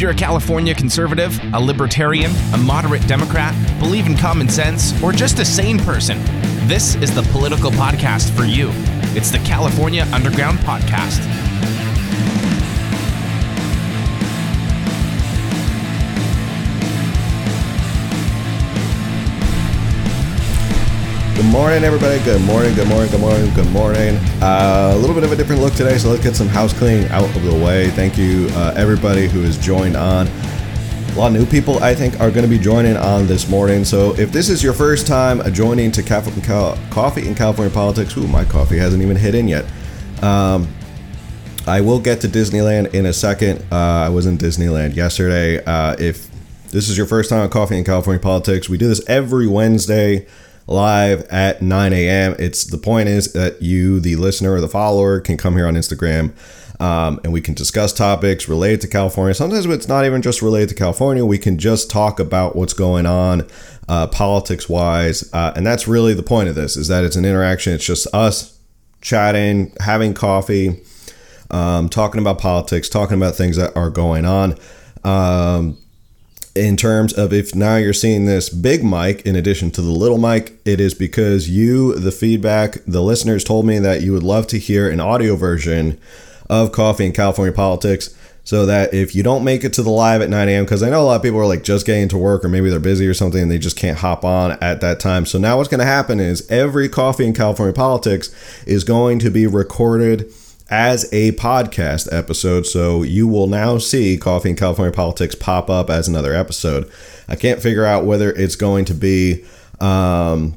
If you're a California conservative, a libertarian, a moderate Democrat, believe in common sense, or just a sane person, this is the political podcast for you. It's the California Underground Podcast. Morning, everybody. Good morning, good morning, good morning, good morning. Uh, a little bit of a different look today, so let's get some house cleaning out of the way. Thank you, uh, everybody who has joined on. A lot of new people, I think, are going to be joining on this morning. So if this is your first time joining to Coffee in California Politics, ooh, my coffee hasn't even hit in yet. Um, I will get to Disneyland in a second. Uh, I was in Disneyland yesterday. Uh, if this is your first time on Coffee in California Politics, we do this every Wednesday live at 9 a.m. It's the point is that you, the listener or the follower, can come here on Instagram um, and we can discuss topics related to California. Sometimes it's not even just related to California. We can just talk about what's going on uh, politics wise, uh, and that's really the point of this: is that it's an interaction. It's just us chatting, having coffee, um, talking about politics, talking about things that are going on. Um, in terms of if now you're seeing this big mic in addition to the little mic, it is because you, the feedback, the listeners told me that you would love to hear an audio version of Coffee in California Politics. So that if you don't make it to the live at 9 a.m., because I know a lot of people are like just getting to work or maybe they're busy or something and they just can't hop on at that time. So now what's going to happen is every Coffee in California Politics is going to be recorded as a podcast episode. So you will now see Coffee and California Politics pop up as another episode. I can't figure out whether it's going to be. Um,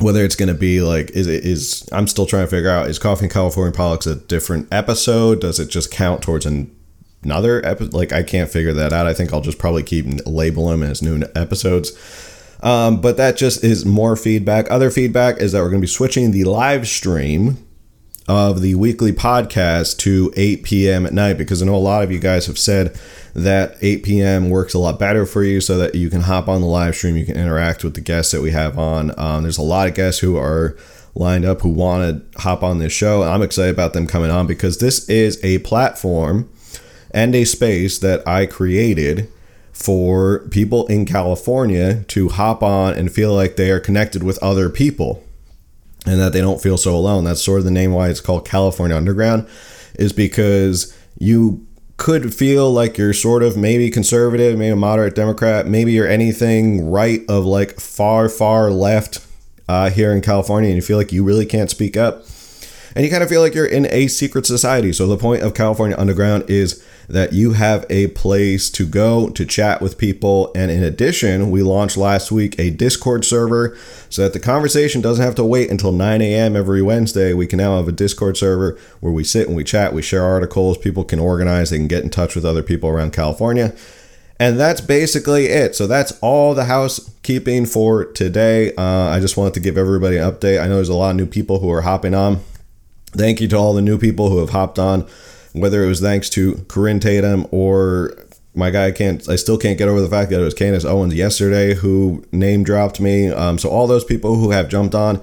whether it's going to be like is it is I'm still trying to figure out is Coffee and California Politics a different episode? Does it just count towards an, another episode? Like I can't figure that out. I think I'll just probably keep label them as new episodes. Um, but that just is more feedback. Other feedback is that we're going to be switching the live stream of the weekly podcast to 8 p.m. at night because I know a lot of you guys have said that 8 p.m. works a lot better for you so that you can hop on the live stream, you can interact with the guests that we have on. Um, there's a lot of guests who are lined up who want to hop on this show. I'm excited about them coming on because this is a platform and a space that I created for people in California to hop on and feel like they are connected with other people and that they don't feel so alone. That's sort of the name why it's called California Underground, is because you could feel like you're sort of maybe conservative, maybe a moderate Democrat, maybe you're anything right of like far, far left uh, here in California, and you feel like you really can't speak up. And you kind of feel like you're in a secret society. So the point of California Underground is that you have a place to go to chat with people. And in addition, we launched last week a Discord server so that the conversation doesn't have to wait until 9 a.m. every Wednesday. We can now have a Discord server where we sit and we chat, we share articles, people can organize, they can get in touch with other people around California. And that's basically it. So that's all the housekeeping for today. Uh, I just wanted to give everybody an update. I know there's a lot of new people who are hopping on. Thank you to all the new people who have hopped on whether it was thanks to Corinne Tatum or my guy can't I still can't get over the fact that it was Candace Owens yesterday who name dropped me. Um, so all those people who have jumped on,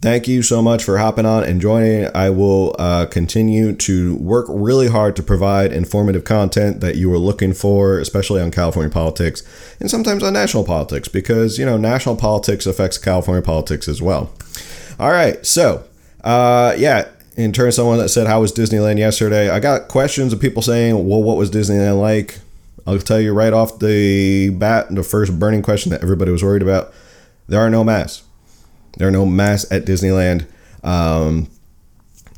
thank you so much for hopping on and joining. I will uh, continue to work really hard to provide informative content that you are looking for, especially on California politics and sometimes on national politics, because you know national politics affects California politics as well. All right, so uh, yeah, in of someone that said how was Disneyland yesterday, I got questions of people saying, "Well, what was Disneyland like?" I'll tell you right off the bat, the first burning question that everybody was worried about: there are no masks. There are no masks at Disneyland. Um,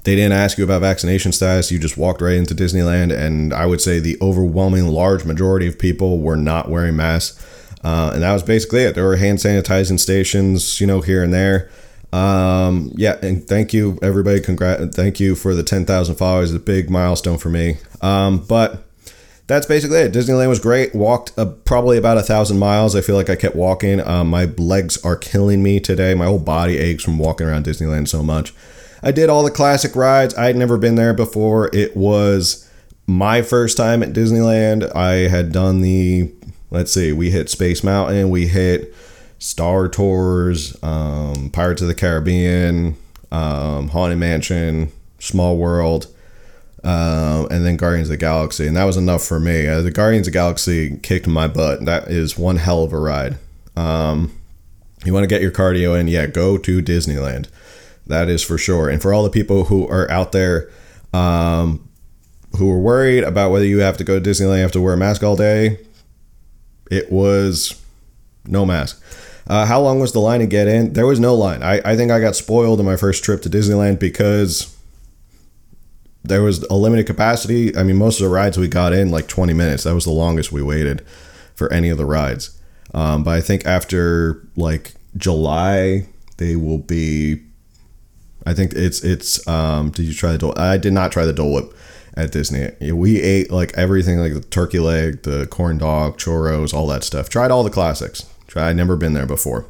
they didn't ask you about vaccination status. You just walked right into Disneyland, and I would say the overwhelming large majority of people were not wearing masks. Uh, and that was basically it. There were hand sanitizing stations, you know, here and there. Um, yeah, and thank you everybody. Congrat, thank you for the 10,000 followers. It's a big milestone for me. Um, but that's basically it. Disneyland was great. Walked uh, probably about a thousand miles. I feel like I kept walking. Um, my legs are killing me today. My whole body aches from walking around Disneyland so much. I did all the classic rides. I had never been there before. It was my first time at Disneyland. I had done the, let's see, we hit Space Mountain, we hit Star Tours, um, Pirates of the Caribbean, um, Haunted Mansion, Small World. um, and then Guardians of the Galaxy, and that was enough for me. Uh, the Guardians of the Galaxy kicked my butt. That is one hell of a ride. Um, you want to get your cardio in? Yeah, go to Disneyland. That is for sure. And for all the people who are out there um, who are worried about whether you have to go to Disneyland, have to wear a mask all day, it was no mask. Uh, how long was the line to get in? There was no line. I, I think I got spoiled in my first trip to Disneyland because there was a limited capacity. I mean, most of the rides we got in like 20 minutes. That was the longest we waited for any of the rides. Um, but I think after like July, they will be. I think it's it's. Um, did you try the Dole? I did not try the Dole Whip at Disney. We ate like everything, like the turkey leg, the corn dog, churros, all that stuff. Tried all the classics. Tried. Never been there before.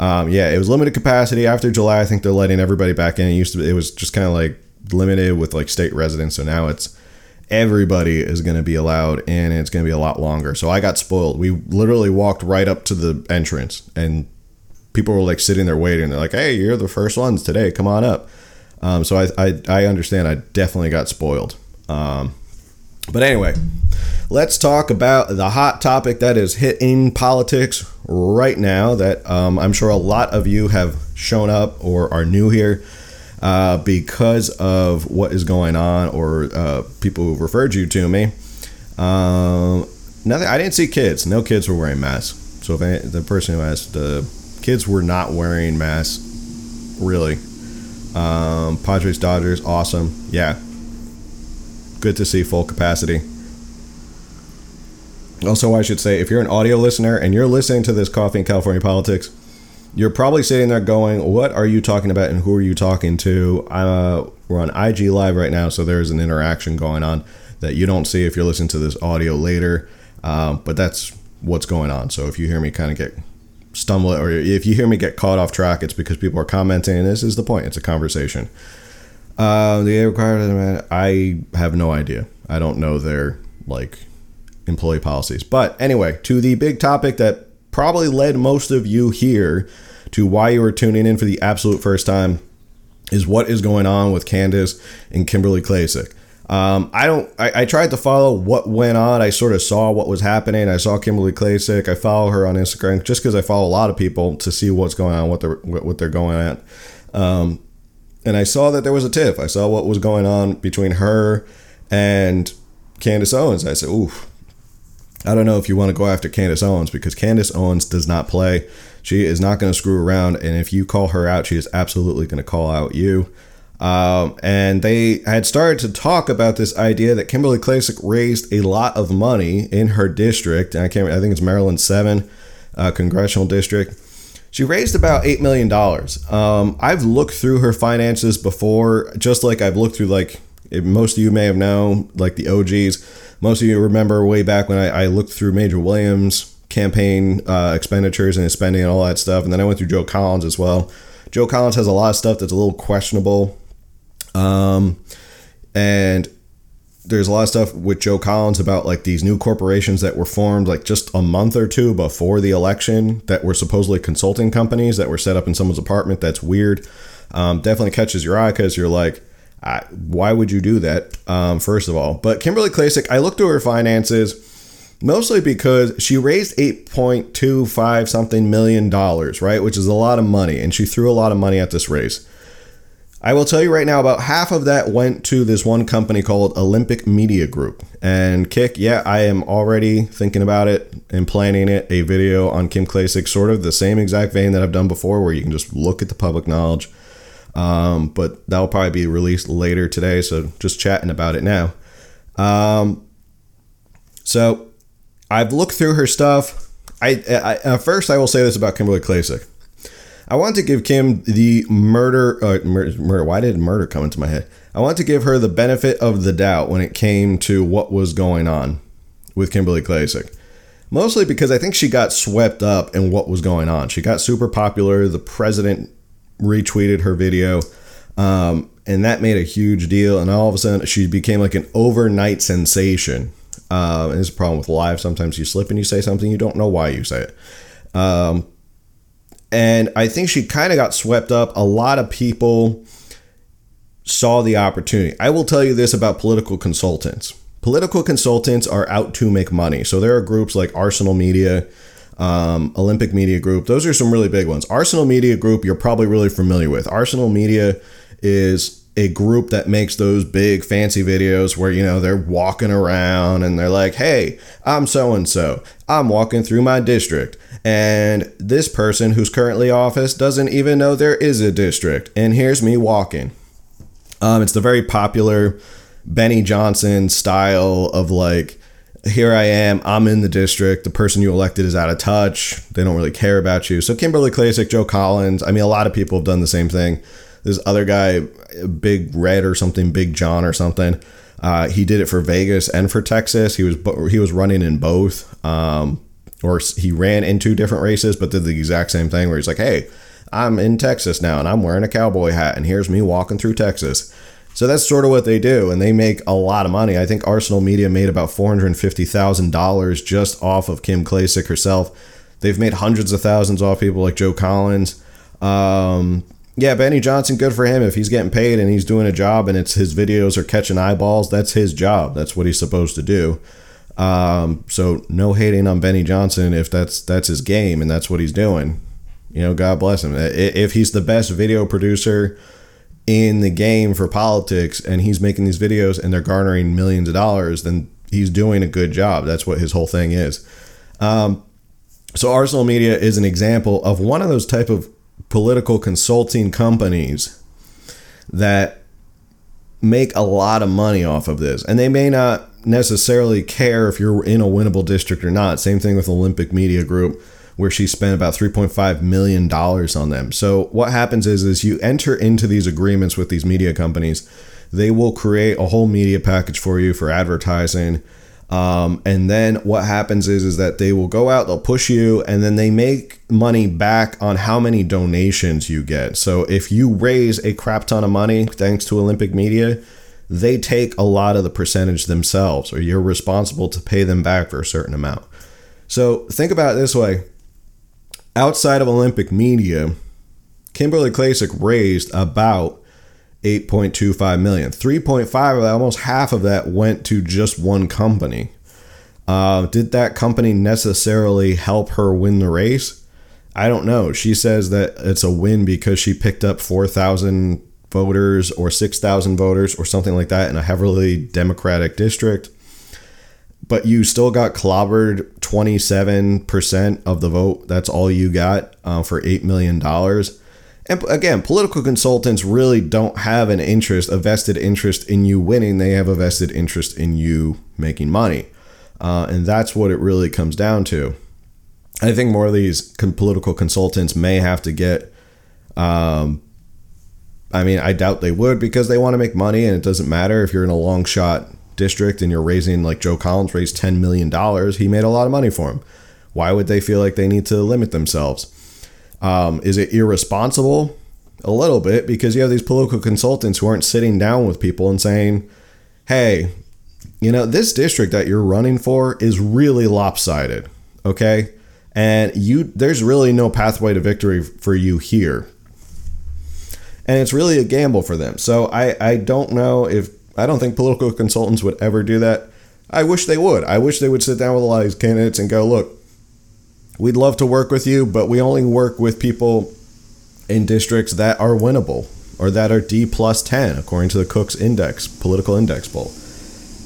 Um, yeah, it was limited capacity. After July, I think they're letting everybody back in. It used to. It was just kind of like limited with like state residents. So now it's everybody is going to be allowed in and it's going to be a lot longer. So I got spoiled. We literally walked right up to the entrance and people were like sitting there waiting. They're like, hey, you're the first ones today. Come on up. Um, so I, I, I, understand. I definitely got spoiled. Um, but anyway, let's talk about the hot topic that is hitting politics right now that um, I'm sure a lot of you have shown up or are new here uh, because of what is going on or uh, people who referred you to me. Um, nothing. I didn't see kids. No kids were wearing masks. So if the person who asked, the kids were not wearing masks. Really. Um, Padres Dodgers, awesome. Yeah. Good to see full capacity. Also, I should say, if you're an audio listener and you're listening to this Coffee in California Politics, you're probably sitting there going, "What are you talking about? And who are you talking to?" Uh, we're on IG Live right now, so there's an interaction going on that you don't see if you're listening to this audio later. Um, but that's what's going on. So if you hear me kind of get stumble, or if you hear me get caught off track, it's because people are commenting. And this is the point. It's a conversation. Uh, the required. I have no idea. I don't know their like employee policies. But anyway, to the big topic that probably led most of you here to why you were tuning in for the absolute first time is what is going on with Candace and Kimberly Klacik. Um, I don't. I, I, tried to follow what went on. I sort of saw what was happening. I saw Kimberly Klacik. I follow her on Instagram just because I follow a lot of people to see what's going on, what they're what they're going at. Um, and I saw that there was a tiff. I saw what was going on between her and Candace Owens. I said, "Oof, I don't know if you want to go after Candace Owens because Candace Owens does not play. She is not going to screw around, and if you call her out, she is absolutely going to call out you. Um, and they had started to talk about this idea that Kimberly Klacik raised a lot of money in her district. And I can't. I think it's Maryland Seven uh, congressional district. She raised about eight million dollars. Um, I've looked through her finances before, just like I've looked through like most of you may have known, like the OGs most of you remember way back when I, I looked through Major Williams campaign uh, expenditures and his spending and all that stuff, and then I went through Joe Collins as well. Joe Collins has a lot of stuff that's a little questionable, um, and there's a lot of stuff with Joe Collins about like these new corporations that were formed like just a month or two before the election that were supposedly consulting companies that were set up in someone's apartment. That's weird. Um, definitely catches your eye because you're like, why would you do that? Um, first of all, but Kimberly Klacik, I looked at her finances mostly because she raised 8.25 something million dollars, right? Which is a lot of money, and she threw a lot of money at this race. I will tell you right now, about half of that went to this one company called Olympic Media Group. And Kick, yeah, I am already thinking about it and planning it a video on Kim Klacik, sort of the same exact vein that I've done before, where you can just look at the public knowledge um, but that will probably be released later today. So just chatting about it now. Um, so I've looked through her stuff. I, I first I will say this about Kimberly Klacik. I want to give Kim the murder, uh. Why did murder come into my head? I want to give her the benefit of the doubt when it came to what was going on with Kimberly Klacik. Mostly because I think she got swept up in what was going on. She got super popular. The president retweeted her video. Um, and that made a huge deal. And all of a sudden, she became like an overnight sensation. Uh, and it's a problem with live. Sometimes you slip and you say something you don't know why you say it. Um, and I think she kind of got swept up. A lot of people saw the opportunity. I will tell you this about political consultants. Political consultants are out to make money. So there are groups like Arsenal Media, um, Olympic Media Group. Those are some really big ones. Arsenal Media Group, you're probably really familiar with. Arsenal Media is a group that makes those big fancy videos where you know they're walking around and they're like hey i'm so and so i'm walking through my district and this person who's currently office doesn't even know there is a district and here's me walking um, it's the very popular benny johnson style of like here i am i'm in the district the person you elected is out of touch they don't really care about you so kimberly klacik joe collins i mean a lot of people have done the same thing this other guy, Big Red or something, Big John or something. Uh, he did it for Vegas and for Texas. He was he was running in both, um, or he ran in two different races, but did the exact same thing. Where he's like, "Hey, I'm in Texas now, and I'm wearing a cowboy hat, and here's me walking through Texas." So that's sort of what they do, and they make a lot of money. I think Arsenal Media made about four hundred fifty thousand dollars just off of Kim Klacik herself. They've made hundreds of thousands off people like Joe Collins. Um, yeah, Benny Johnson, good for him. If he's getting paid and he's doing a job and it's his videos are catching eyeballs, that's his job. That's what he's supposed to do. Um, so no hating on Benny Johnson if that's that's his game and that's what he's doing. You know, God bless him. If he's the best video producer in the game for politics and he's making these videos and they're garnering millions of dollars, then he's doing a good job. That's what his whole thing is. Um, so Arsenal Media is an example of one of those type of political consulting companies that make a lot of money off of this. And they may not necessarily care if you're in a winnable district or not. Same thing with Olympic Media Group where she spent about 3.5 million dollars on them. So what happens is is you enter into these agreements with these media companies. They will create a whole media package for you for advertising um, and then what happens is is that they will go out, they'll push you, and then they make money back on how many donations you get. So if you raise a crap ton of money thanks to Olympic Media, they take a lot of the percentage themselves, or you're responsible to pay them back for a certain amount. So think about it this way: outside of Olympic Media, Kimberly Klacik raised about 8.25 million. 3.5 of that, almost half of that went to just one company. Uh, did that company necessarily help her win the race? I don't know. She says that it's a win because she picked up 4,000 voters or 6,000 voters or something like that in a heavily Democratic district. But you still got clobbered 27% of the vote. That's all you got uh, for $8 million. And again, political consultants really don't have an interest, a vested interest in you winning. They have a vested interest in you making money. Uh, and that's what it really comes down to. I think more of these political consultants may have to get. Um, I mean, I doubt they would because they want to make money, and it doesn't matter if you're in a long shot district and you're raising like Joe Collins raised ten million dollars. He made a lot of money for him. Why would they feel like they need to limit themselves? Um, is it irresponsible? A little bit, because you have these political consultants who aren't sitting down with people and saying, hey, you know, this district that you're running for is really lopsided, okay? And you there's really no pathway to victory for you here. And it's really a gamble for them. So I, I don't know if I don't think political consultants would ever do that. I wish they would. I wish they would sit down with a lot of these candidates and go, look, we'd love to work with you, but we only work with people in districts that are winnable or that are D plus 10, according to the Cook's Index, political index poll.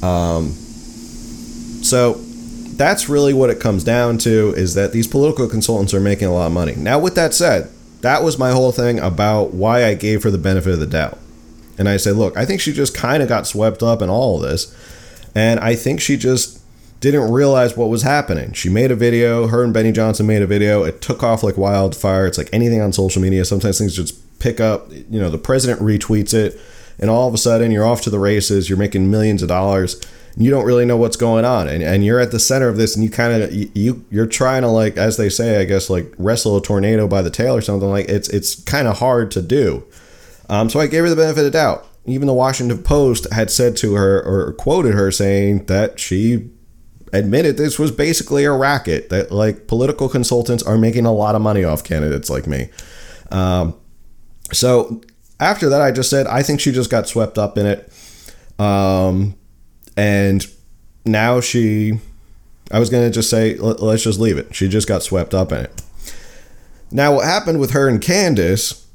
Um, so that's really what it comes down to is that these political consultants are making a lot of money. Now, with that said, that was my whole thing about why I gave her the benefit of the doubt. And I said, look, I think she just kind of got swept up in all of this. And I think she just didn't realize what was happening. She made a video, her and Benny Johnson made a video. It took off like wildfire. It's like anything on social media. Sometimes things just pick up. You know, the president retweets it, and all of a sudden you're off to the races. You're making millions of dollars. And you don't really know what's going on, and, and you're at the center of this, and you kind of you you're trying to like, as they say, I guess like wrestle a tornado by the tail or something. Like it's it's kind of hard to do. Um, so I gave her the benefit of the doubt. Even the Washington Post had said to her or quoted her saying that she admitted this was basically a racket that like political consultants are making a lot of money off candidates like me. Um, so after that, I just said I think she just got swept up in it. Um, and now she, I was gonna just say let, let's just leave it. She just got swept up in it. Now, what happened with her and Candace,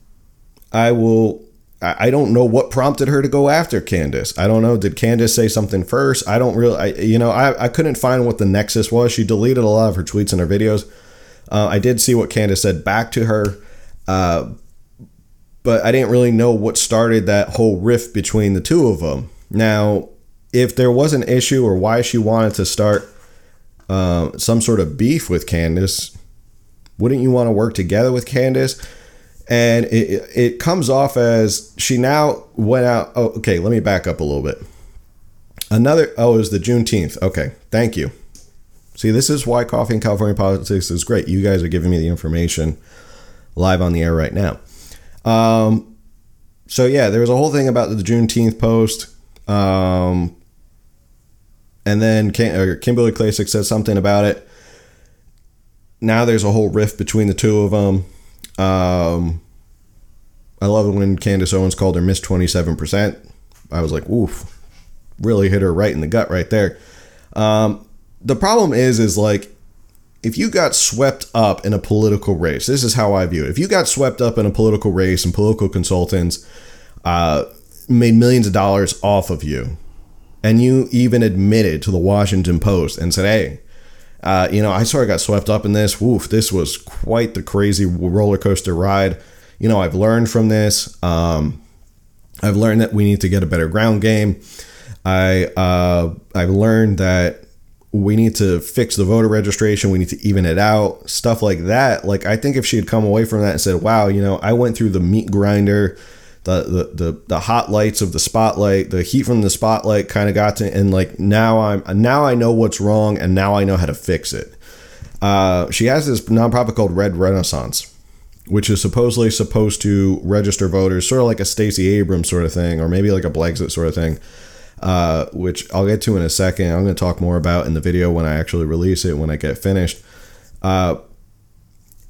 I will. I don't know what prompted her to go after Candace. I don't know. Did Candace say something first? I don't really. I, you know, I, I couldn't find what the nexus was. She deleted a lot of her tweets and her videos. Uh, I did see what Candace said back to her, uh, but I didn't really know what started that whole rift between the two of them. Now, if there was an issue or why she wanted to start uh, some sort of beef with Candace, wouldn't you want to work together with Candace? And it, it comes off as she now went out. Oh, okay, let me back up a little bit. Another, oh, it was the Juneteenth. Okay, thank you. See, this is why Coffee in California Politics is great. You guys are giving me the information live on the air right now. Um, so, yeah, there was a whole thing about the Juneteenth post. Um, and then Kim, Kimberly Klacik said something about it. Now there's a whole rift between the two of them. Um, I love it when Candace Owens called her Miss 27%. I was like, oof, really hit her right in the gut right there. Um, the problem is, is like, if you got swept up in a political race, this is how I view it. If you got swept up in a political race and political consultants uh, made millions of dollars off of you, and you even admitted to the Washington Post and said, hey, uh, you know, I sort of got swept up in this. Woof, this was quite the crazy roller coaster ride. You know, I've learned from this. Um, I've learned that we need to get a better ground game. I uh, I've learned that we need to fix the voter registration. We need to even it out. Stuff like that. Like I think if she had come away from that and said, "Wow, you know, I went through the meat grinder." The, the, the, the hot lights of the spotlight the heat from the spotlight kind of got to and like now i'm now i know what's wrong and now i know how to fix it uh, she has this nonprofit called red renaissance which is supposedly supposed to register voters sort of like a stacey abrams sort of thing or maybe like a Blexit sort of thing uh, which I'll get to in a second. I'm going to talk more about in the video when I actually release it, when I get finished. Uh,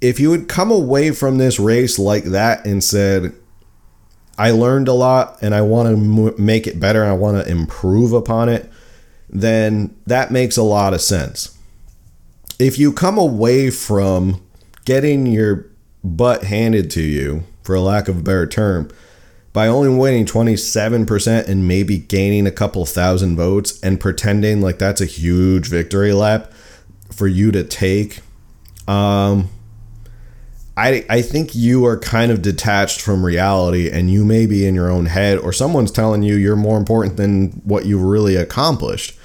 if you would come away from this race like that and said, I learned a lot and I want to m- make it better I want to improve upon it, then that makes a lot of sense. If you come away from getting your butt handed to you, for a lack of a better term, by only winning 27% and maybe gaining a couple thousand votes and pretending like that's a huge victory lap for you to take um I, I think you are kind of detached from reality and you may be in your own head or someone's telling you you're more important than what you've really accomplished.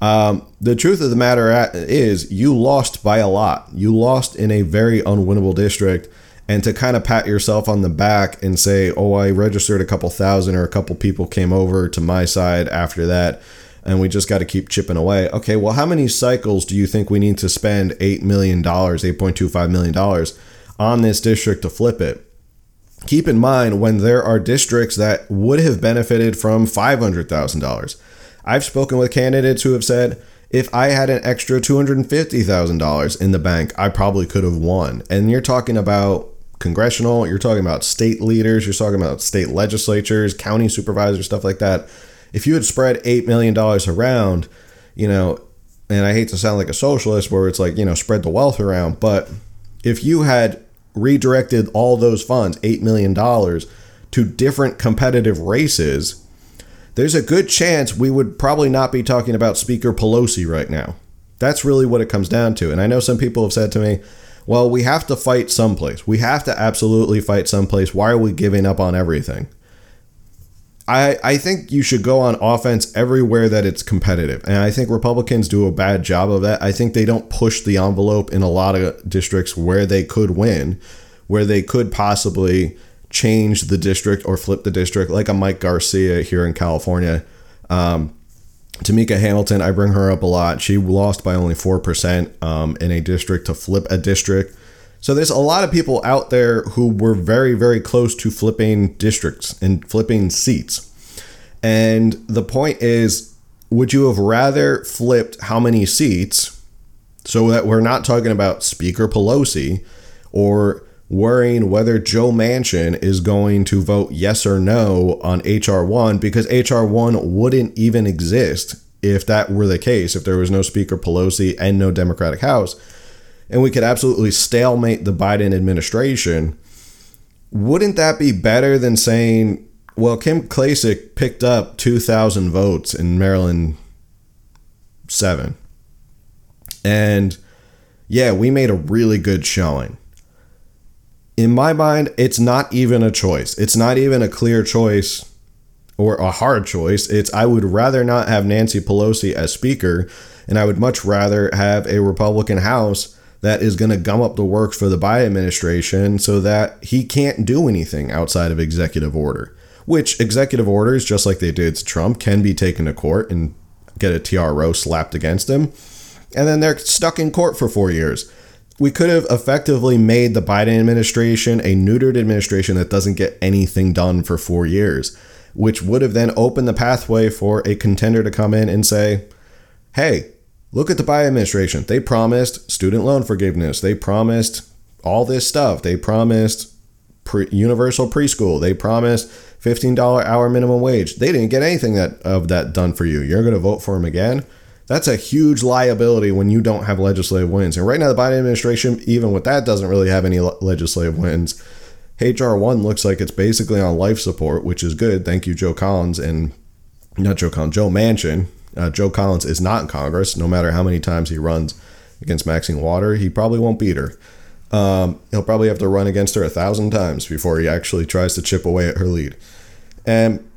Um, the truth of the matter is you lost by a lot. You lost in a very unwinnable district and to kind of pat yourself on the back and say, "Oh, I registered a couple thousand or a couple people came over to my side after that." And we just got to keep chipping away. Okay, well, how many cycles do you think we need to spend $8 million, $8.25 million on this district to flip it? Keep in mind when there are districts that would have benefited from $500,000. I've spoken with candidates who have said, if I had an extra $250,000 in the bank, I probably could have won. And you're talking about congressional, you're talking about state leaders, you're talking about state legislatures, county supervisors, stuff like that. If you had spread $8 million around, you know, and I hate to sound like a socialist where it's like, you know, spread the wealth around, but if you had redirected all those funds, $8 million, to different competitive races, there's a good chance we would probably not be talking about Speaker Pelosi right now. That's really what it comes down to. And I know some people have said to me, well, we have to fight someplace. We have to absolutely fight someplace. Why are we giving up on everything? I, I think you should go on offense everywhere that it's competitive. And I think Republicans do a bad job of that. I think they don't push the envelope in a lot of districts where they could win, where they could possibly change the district or flip the district, like a Mike Garcia here in California. Um, Tamika Hamilton, I bring her up a lot. She lost by only 4% um, in a district to flip a district. So there's a lot of people out there who were very, very close to flipping districts and flipping seats. And the point is, would you have rather flipped how many seats so that we're not talking about Speaker Pelosi or worrying whether Joe Manchin is going to vote yes or no on HR1 because HR1 wouldn't even exist if that were the case, if there was no Speaker Pelosi and no Democratic House. And we could absolutely stalemate the Biden administration. Wouldn't that be better than saying, well, Kim Klacik picked up 2,000 votes in Maryland 7. And yeah, we made a really good showing in my mind, it's not even a choice. It's not even a clear choice or a hard choice. It's I would rather not have Nancy Pelosi as Speaker, and I would much rather have a Republican House that is going to gum up the works for the Biden administration so that he can't do anything outside of executive order. Which executive orders, just like they did to Trump, can be taken to court and get a TRO slapped against him. And then they're stuck in court for four years we could have effectively made the Biden administration a neutered administration that doesn't get anything done for four years, which would have then opened the pathway for a contender to come in and say, hey, look at the Biden administration. They promised student loan forgiveness, they promised all this stuff, they promised pre- universal preschool, they promised $15 hour minimum wage. They didn't get anything that of that done for you. You're going to vote for them again? That's a huge liability when you don't have legislative wins. And right now, the Biden administration, even with that, doesn't really have any legislative wins. HR1 looks like it's basically on life support, which is good. Thank you, Joe Collins. And not Joe Collins, Joe Manchin. Uh, Joe Collins is not in Congress. No matter how many times he runs against Maxine Water, he probably won't beat her. Um, he'll probably have to run against her a thousand times before he actually tries to chip away at her lead. And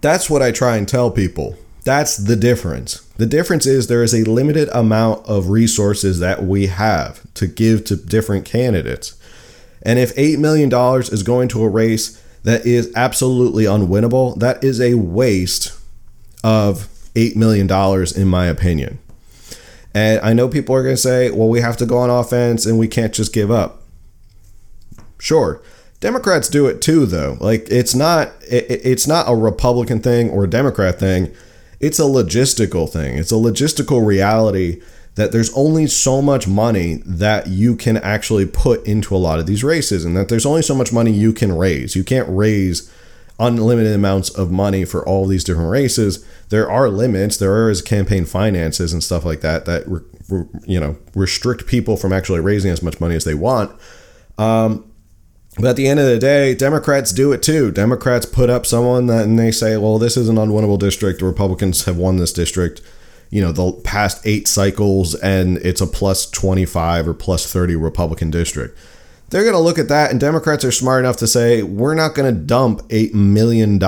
that's what I try and tell people. That's the difference. The difference is there is a limited amount of resources that we have to give to different candidates. And if $8 million is going to a race that is absolutely unwinnable, that is a waste of $8 million, in my opinion. And I know people are going to say, well, we have to go on offense and we can't just give up. Sure. Democrats do it too, though. Like it's not it, it's not a Republican thing or a Democrat thing it's a logistical thing. It's a logistical reality that there's only so much money that you can actually put into a lot of these races and that there's only so much money you can raise. You can't raise unlimited amounts of money for all these different races. There are limits. There is campaign finances and stuff like that that you know restrict people from actually raising as much money as they want. Um, but at the end of the day, Democrats do it too. Democrats put up someone that, and they say, well, this is an unwinnable district. The Republicans have won this district, you know, the past eight cycles, and it's a plus 25 or plus 30 Republican district. They're going to look at that, and Democrats are smart enough to say, we're not going to dump $8 million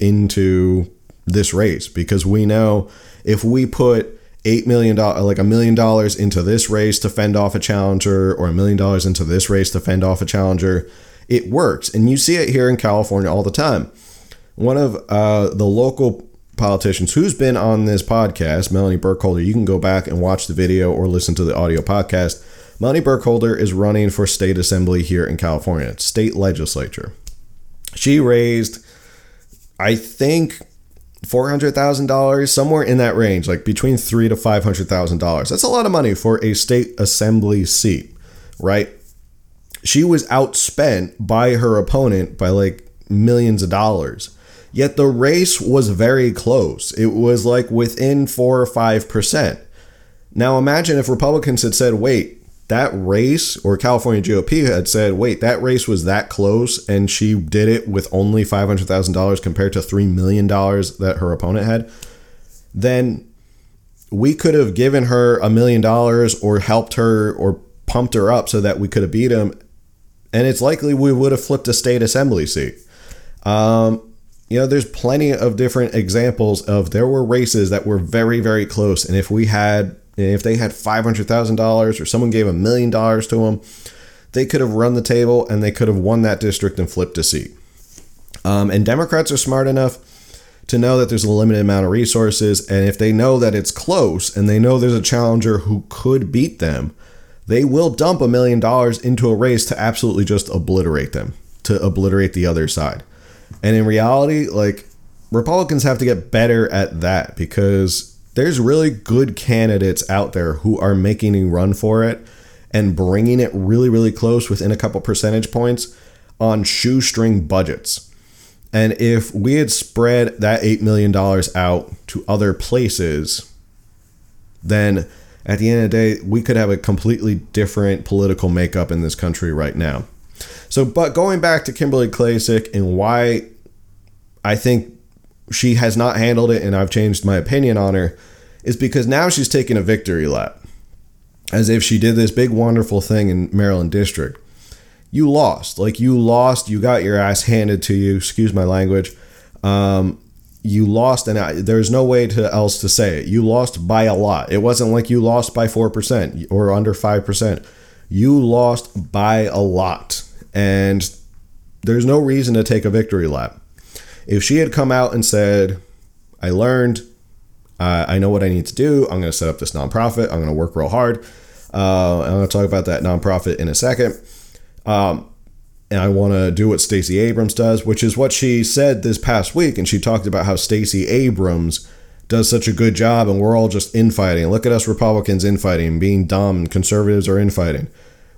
into this race because we know if we put eight million dollars, like a million dollars into this race to fend off a challenger, or a million dollars into this race to fend off a challenger, it works, and you see it here in California all the time. One of uh, the local politicians who's been on this podcast, Melanie Burkholder, you can go back and watch the video or listen to the audio podcast. Melanie Burkholder is running for state assembly here in California, state legislature. She raised, I think, four hundred thousand dollars, somewhere in that range, like between three to five hundred thousand dollars. That's a lot of money for a state assembly seat, right? She was outspent by her opponent by like millions of dollars. Yet the race was very close. It was like within four or five percent. Now imagine if Republicans had said, wait, that race or California GOP had said, wait, that race was that close and she did it with only $500,000 compared to $3 million that her opponent had, then we could have given her a million dollars or helped her or pumped her up so that we could have beat him. And it's likely we would have flipped a state assembly seat. Um, you know, there's plenty of different examples of there were races that were very, very close. And if we had if they had $500,000 or someone gave a million dollars to them, they could have run the table and they could have won that district and flipped a seat. Um, and Democrats are smart enough to know that there's a limited amount of resources. And if they know that it's close and they know there's a challenger who could beat them, they will dump a million dollars into a race to absolutely just obliterate them, to obliterate the other side. And in reality, like Republicans have to get better at that because there's really good candidates out there who are making a run for it. and bringing it really, really close within a couple percentage points on shoestring budgets. And if we had spread that $8 million out to other places, then at the end of the day, we could have a completely different political makeup in this country right now. So, but going back to Kimberly Klacik and why I think she has not handled it and I've changed my opinion on her is because now she's taking a victory lap as if she did this big wonderful thing in Maryland district. You lost. Like you lost, you got your ass handed to you, excuse my language. Um, you lost and I, there's no way to else to say it. You lost by a lot. It wasn't like you lost by 4% or under 5%. You lost by a lot. And there's no reason to take a victory lap. If she had come out and said, I learned, uh, I know what I need to do. I'm going to set up this nonprofit. I'm going to work real hard. Uh, I'm going to talk about that nonprofit in a second. Um, and I want to do what Stacey Abrams does, which is what she said this past week. And she talked about how Stacey Abrams does such a good job, and we're all just infighting. Look at us Republicans infighting, being dumb, and conservatives are infighting.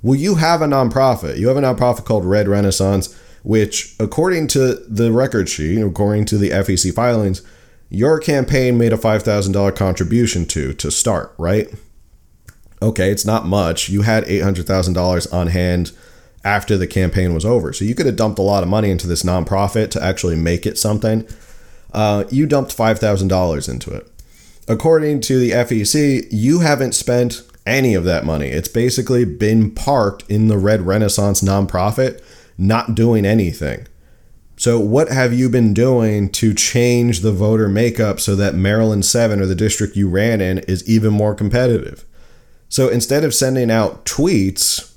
Well, you have a nonprofit. You have a nonprofit called Red Renaissance, which, according to the record sheet, according to the FEC filings, your campaign made a $5,000 contribution to to start, right? Okay, it's not much. You had $800,000 on hand after the campaign was over. So you could have dumped a lot of money into this nonprofit to actually make it something. Uh, you dumped $5,000 into it. According to the FEC, you haven't spent any of that money. It's basically been parked in the Red Renaissance nonprofit, not doing anything. So, what have you been doing to change the voter makeup so that Maryland 7 or the district you ran in is even more competitive? So, instead of sending out tweets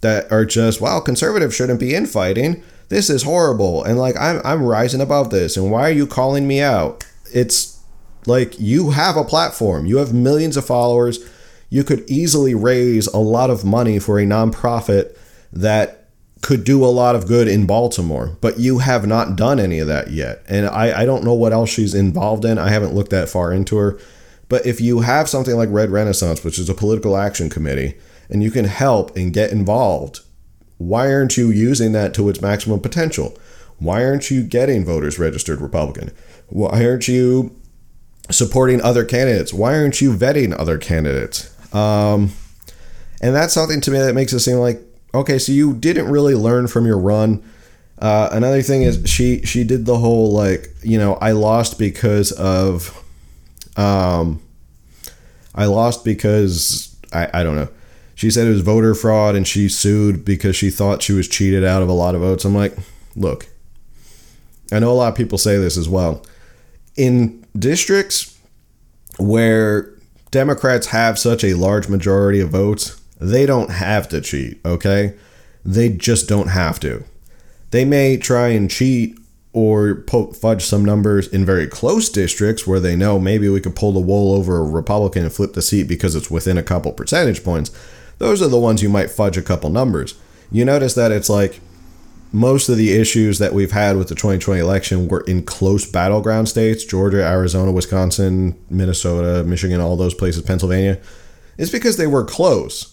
that are just, wow, conservatives shouldn't be infighting. This is horrible. And like, I'm, I'm rising above this. And why are you calling me out? It's like you have a platform, you have millions of followers. You could easily raise a lot of money for a nonprofit that could do a lot of good in Baltimore, but you have not done any of that yet. And I, I don't know what else she's involved in. I haven't looked that far into her. But if you have something like Red Renaissance, which is a political action committee, and you can help and get involved. Why aren't you using that to its maximum potential? Why aren't you getting voters registered Republican? Why aren't you supporting other candidates? Why aren't you vetting other candidates? Um, and that's something to me that makes it seem like okay, so you didn't really learn from your run. Uh, another thing is she she did the whole like you know I lost because of um I lost because I I don't know she said it was voter fraud and she sued because she thought she was cheated out of a lot of votes. I'm like, look, I know a lot of people say this as well. In districts where Democrats have such a large majority of votes, they don't have to cheat, okay? They just don't have to. They may try and cheat or fudge some numbers in very close districts where they know maybe we could pull the wool over a Republican and flip the seat because it's within a couple percentage points those are the ones you might fudge a couple numbers. You notice that it's like most of the issues that we've had with the 2020 election were in close battleground states Georgia, Arizona, Wisconsin, Minnesota, Michigan, all those places, Pennsylvania. It's because they were close.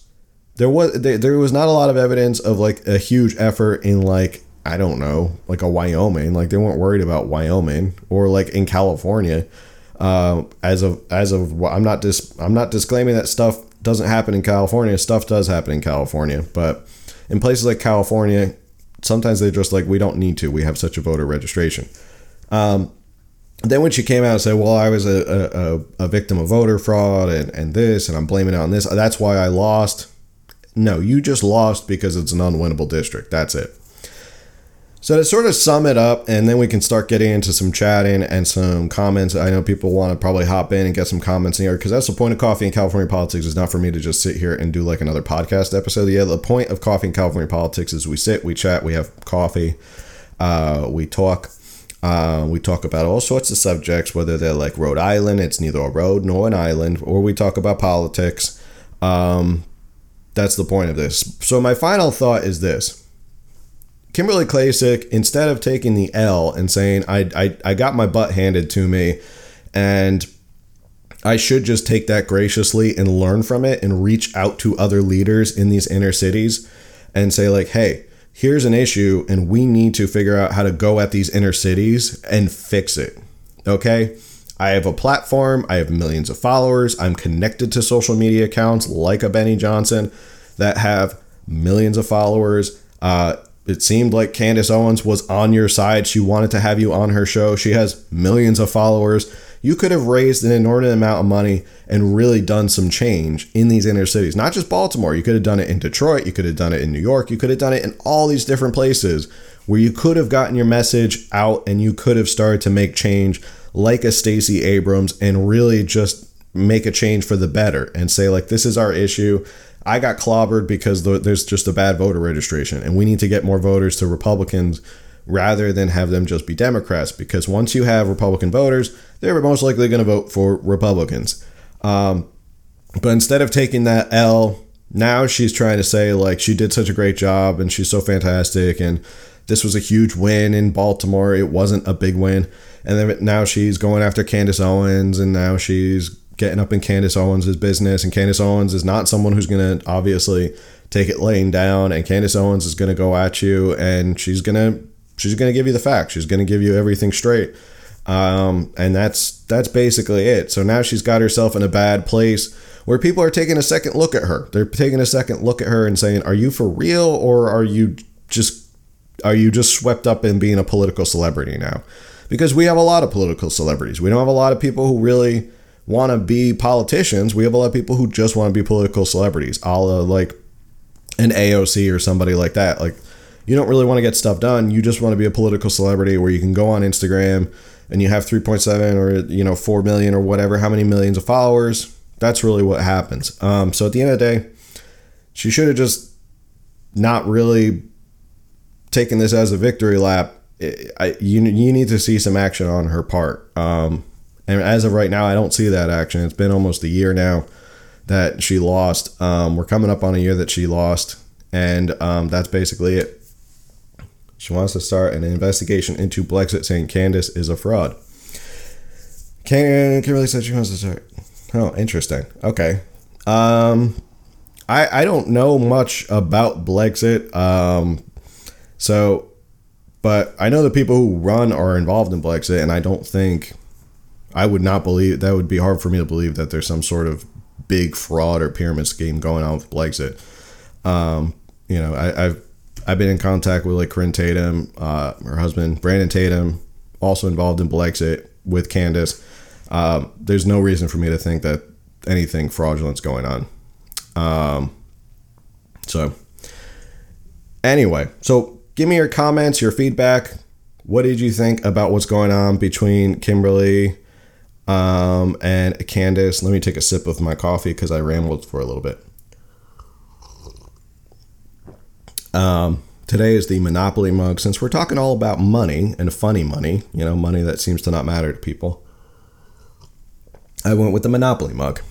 There was there was not a lot of evidence of like a huge effort in like I don't know like a Wyoming like they weren't worried about Wyoming or like in California. Uh, as of as of I'm not dis I'm not disclaiming that stuff doesn't happen in California. Stuff does happen in California, but in places like California, sometimes they're just like, we don't need to. We have such a voter registration. Um, then when she came out and said, well, I was a, a, a victim of voter fraud and, and this, and I'm blaming it on this, that's why I lost. No, you just lost because it's an unwinnable district. That's it. So to sort of sum it up, and then we can start getting into some chatting and some comments. I know people want to probably hop in and get some comments in here because that's the point of coffee in California politics is not for me to just sit here and do like another podcast episode. Yeah, the point of coffee in California politics is we sit, we chat, we have coffee, uh, we talk. Uh, we talk about all sorts of subjects, whether they're like Rhode Island, it's neither a road nor an island, or we talk about politics. Um, that's the point of this. So my final thought is this Kimberly Klacik, instead of taking the L and saying, I, I, I got my butt handed to me and I should just take that graciously and learn from it and reach out to other leaders in these inner cities and say, like, hey, here's an issue and we need to figure out how to go at these inner cities and fix it. Okay? I have a platform, I have millions of followers, I'm connected to social media accounts like a Benny Johnson that have millions of followers. Uh, it seemed like Candace Owens was on your side. She wanted to have you on her show. She has millions of followers. You could have raised an inordinate amount of money and really done some change in these inner cities, not just Baltimore. You could have done it in Detroit. You could have done it in New York. You could have done it in all these different places where you could have gotten your message out and you could have started to make change like a Stacey Abrams and really just make a change for the better and say, like, this is our issue I got clobbered because there's just a bad voter registration, and we need to get more voters to Republicans rather than have them just be Democrats. Because once you have Republican voters, they're most likely going to vote for Republicans. Um, but instead of taking that L, now she's trying to say like she did such a great job and she's so fantastic and this was a huge win in Baltimore. It wasn't a big win. And then now she's going after Candace Owens and now she's getting up in Candace Owens' business, and Candace Owens is not someone who's going to obviously take it laying down, and Candace Owens is going to go at you, and she's going to she's going to give you the facts. She's going to give you everything straight, um, and that's that's basically it. So now she's got herself in a bad place where people are taking a second look at her. They're taking a second look at her and saying, "Are you for real, or are you just are you just swept up in being a political celebrity now?" Because we have a lot of political celebrities. We don't have a lot of people who really want to be politicians. We have a lot of people who just want to be political celebrities, a la like an AOC or somebody like that. Like, you don't really want to get stuff done. You just want to be a political celebrity where you can go on Instagram and you have 3.7 or, you know, 4 million or whatever, how many millions of followers. That's really what happens. Um, so at the end of the day, she should have just not really taken this as a victory lap. I, you, you need to see some action on her part. Um, and as of right now, I don't see that action. It's been almost a year now that she lost. Um, we're coming up on a year that she lost, and um, that's basically it. She wants to start an investigation into Blexit, saying Candace is a fraud. Can Kimberly said she wants to start. Oh, interesting. Okay. Um, I I don't know much about Blexit. Um, so, but I know the people who run are involved in Blexit, and I don't think I would not believe that would be hard for me to believe that there's some sort of big fraud or pyramid scheme going on with Blexit. Um, you know, I, have I've been in contact with like Corinne Tatum, uh, her husband Brandon Tatum, also involved in Blexit with Candace. Um, there's no reason for me to think that anything fraudulent's going on. Um, so anyway, so give me your comments, your feedback. What did you think about what's going on between Kimberly um, and Candace. Let me take a sip of my coffee because I rambled for a little bit. Um, today is the Monopoly mug. Since we're talking all about money and funny money, you know, money that seems to not matter to people, I went with the Monopoly mug.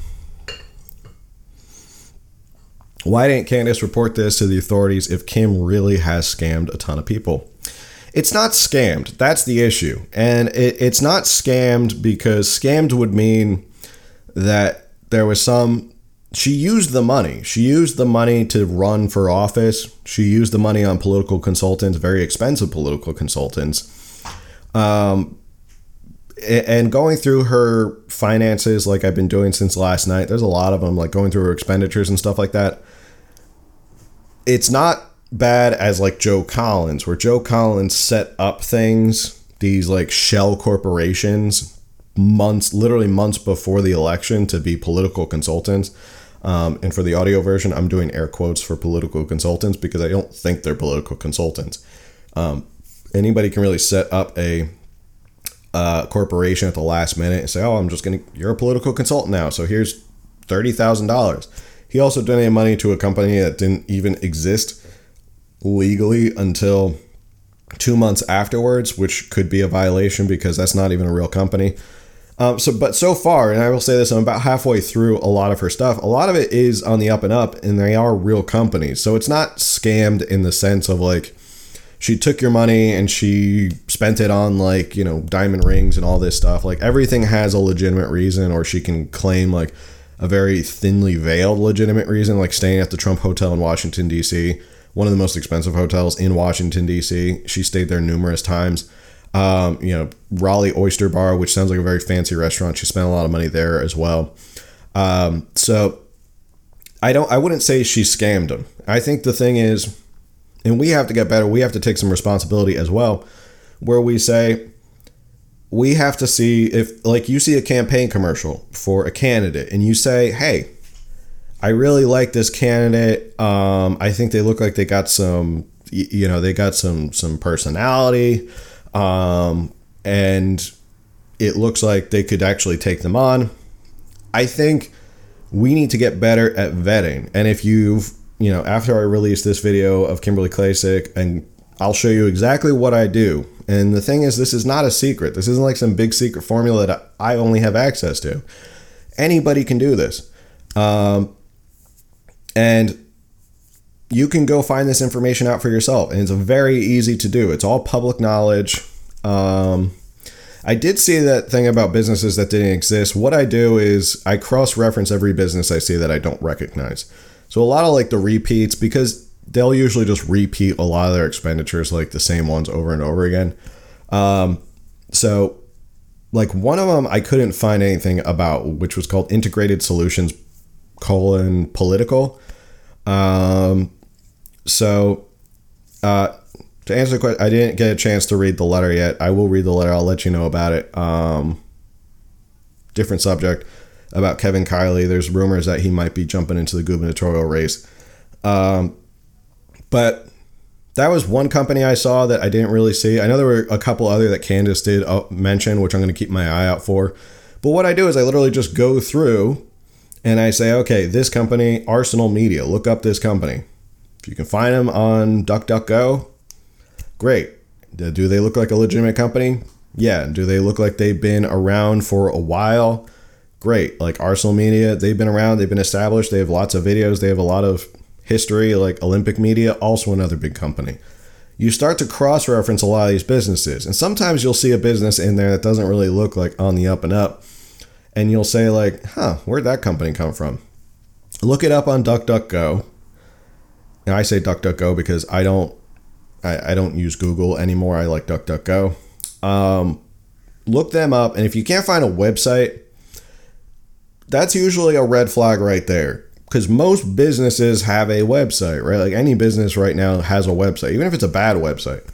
Why didn't Candace report this to the authorities if Kim really has scammed a ton of people? it's not scammed. That's the issue. And it, it's not scammed because scammed would mean that there was some. She used the money. She used the money to run for office. She used the money on political consultants, very expensive political consultants. Um, and going through her finances, like I've been doing since last night, there's a lot of them, like going through her expenditures and stuff like that. It's not bad as like Joe Collins, where Joe Collins set up things, these like shell corporations, months, literally months before the election to be political consultants. Um, and for the audio version, I'm doing air quotes for political consultants because I don't think they're political consultants. Um, anybody can really set up a uh, corporation at the last minute and say, "Oh, I'm just gonna, you're a political consultant now, so here's thirty thousand dollars." He also donated money to a company that didn't even exist legally until two months afterwards, which could be a violation because that's not even a real company. Um, so, but so far, and I will say this, I'm about halfway through a lot of her stuff. A lot of it is on the up and up, and they are real companies. So it's not scammed in the sense of like she took your money and she spent it on like you know diamond rings and all this stuff like everything has a legitimate reason or she can claim like a very thinly veiled legitimate reason like staying at the trump hotel in washington d.c one of the most expensive hotels in washington d.c she stayed there numerous times. Um, you know raleigh oyster bar which sounds like a very fancy restaurant. She spent a lot of money there as well. Um, so i don't i wouldn't say she scammed him. I think the thing is and we have to get better. We have to take some responsibility as well, where we say, we have to see if, like, you see a campaign commercial for a candidate and you say, hey, I really like this candidate. Um, I think they look like they got some, you know, they got some some personality, um, and it looks like they could actually take them on. I think we need to get better at vetting. And if you've you know, after I release this video of Kimberly Klacik, and I'll show you exactly what I do. And the thing is, this is not a secret. This isn't like some big secret formula that I only have access to. Anybody can do this. Um, and you can go find this information out for yourself. And it's very easy to do. It's all public knowledge. Um, I did see that thing about businesses that didn't exist. What I do is I cross reference every business I see that I don't recognize. So a lot of like the repeats because they'll usually just repeat a lot of their expenditures like the same ones over and over again. Um, so like one of them I couldn't find anything about, which was called Integrated Solutions colon political. Um, so uh, to answer the question, I didn't get a chance to read the letter yet. I will read the letter. I'll let you know about it. Um, different subject about Kevin Kiley. There's rumors that he might be jumping into the gubernatorial race. Um, but that was one company I saw that I didn't really see. I know there were a couple other that Candace did uh, mention, which I'm going to keep my eye out for. But what I do is I literally just go through and I say, okay, this company, Arsenal Media, look up this company. If you can find them on DuckDuckGo, great. Do they look like a legitimate company? Yeah. Do they look like they've been around for a while? great. Like Arsenal Media, they've been around, they've been established, they have lots of videos, they have a lot of history, like Olympic Media, also another big company. You start to cross reference a lot of these businesses, and sometimes you'll see a business in there that doesn't really look like on the up and up, and you'll say, like, huh, where'd that company come from? Look it up on DuckDuckGo. And I say DuckDuckGo because I don't I, I don't use Google anymore. I like DuckDuckGo. Um, look them up, and if you can't find a website, that's usually a red flag right there because most businesses have a website, right? Like any business right now has a website, even if it's a bad website.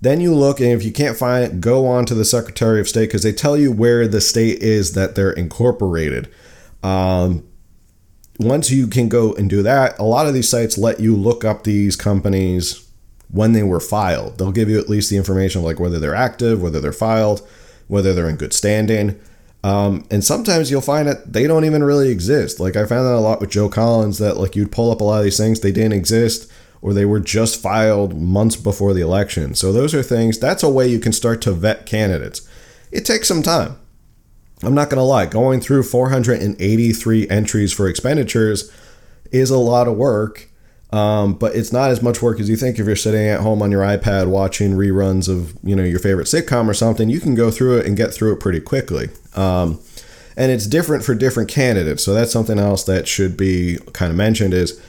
Then you look, and if you can't find it, go on to the Secretary of State because they tell you where the state is that they're incorporated. Um, once you can go and do that, a lot of these sites let you look up these companies when they were filed. They'll give you at least the information like whether they're active, whether they're filed, whether they're in good standing. Um, and sometimes you'll find that they don't even really exist. Like I found that a lot with Joe Collins that like you'd pull up a lot of these things, they didn't exist or they were just filed months before the election. So those are things, that's a way you can start to vet candidates. It takes some time. I'm not going to lie, going through 483 entries for expenditures is a lot of work. Um, but it's not as much work as you think if you're sitting at home on your iPad watching reruns of you know your favorite sitcom or something. You can go through it and get through it pretty quickly. Um, and it's different for different candidates. So that's something else that should be kind of mentioned is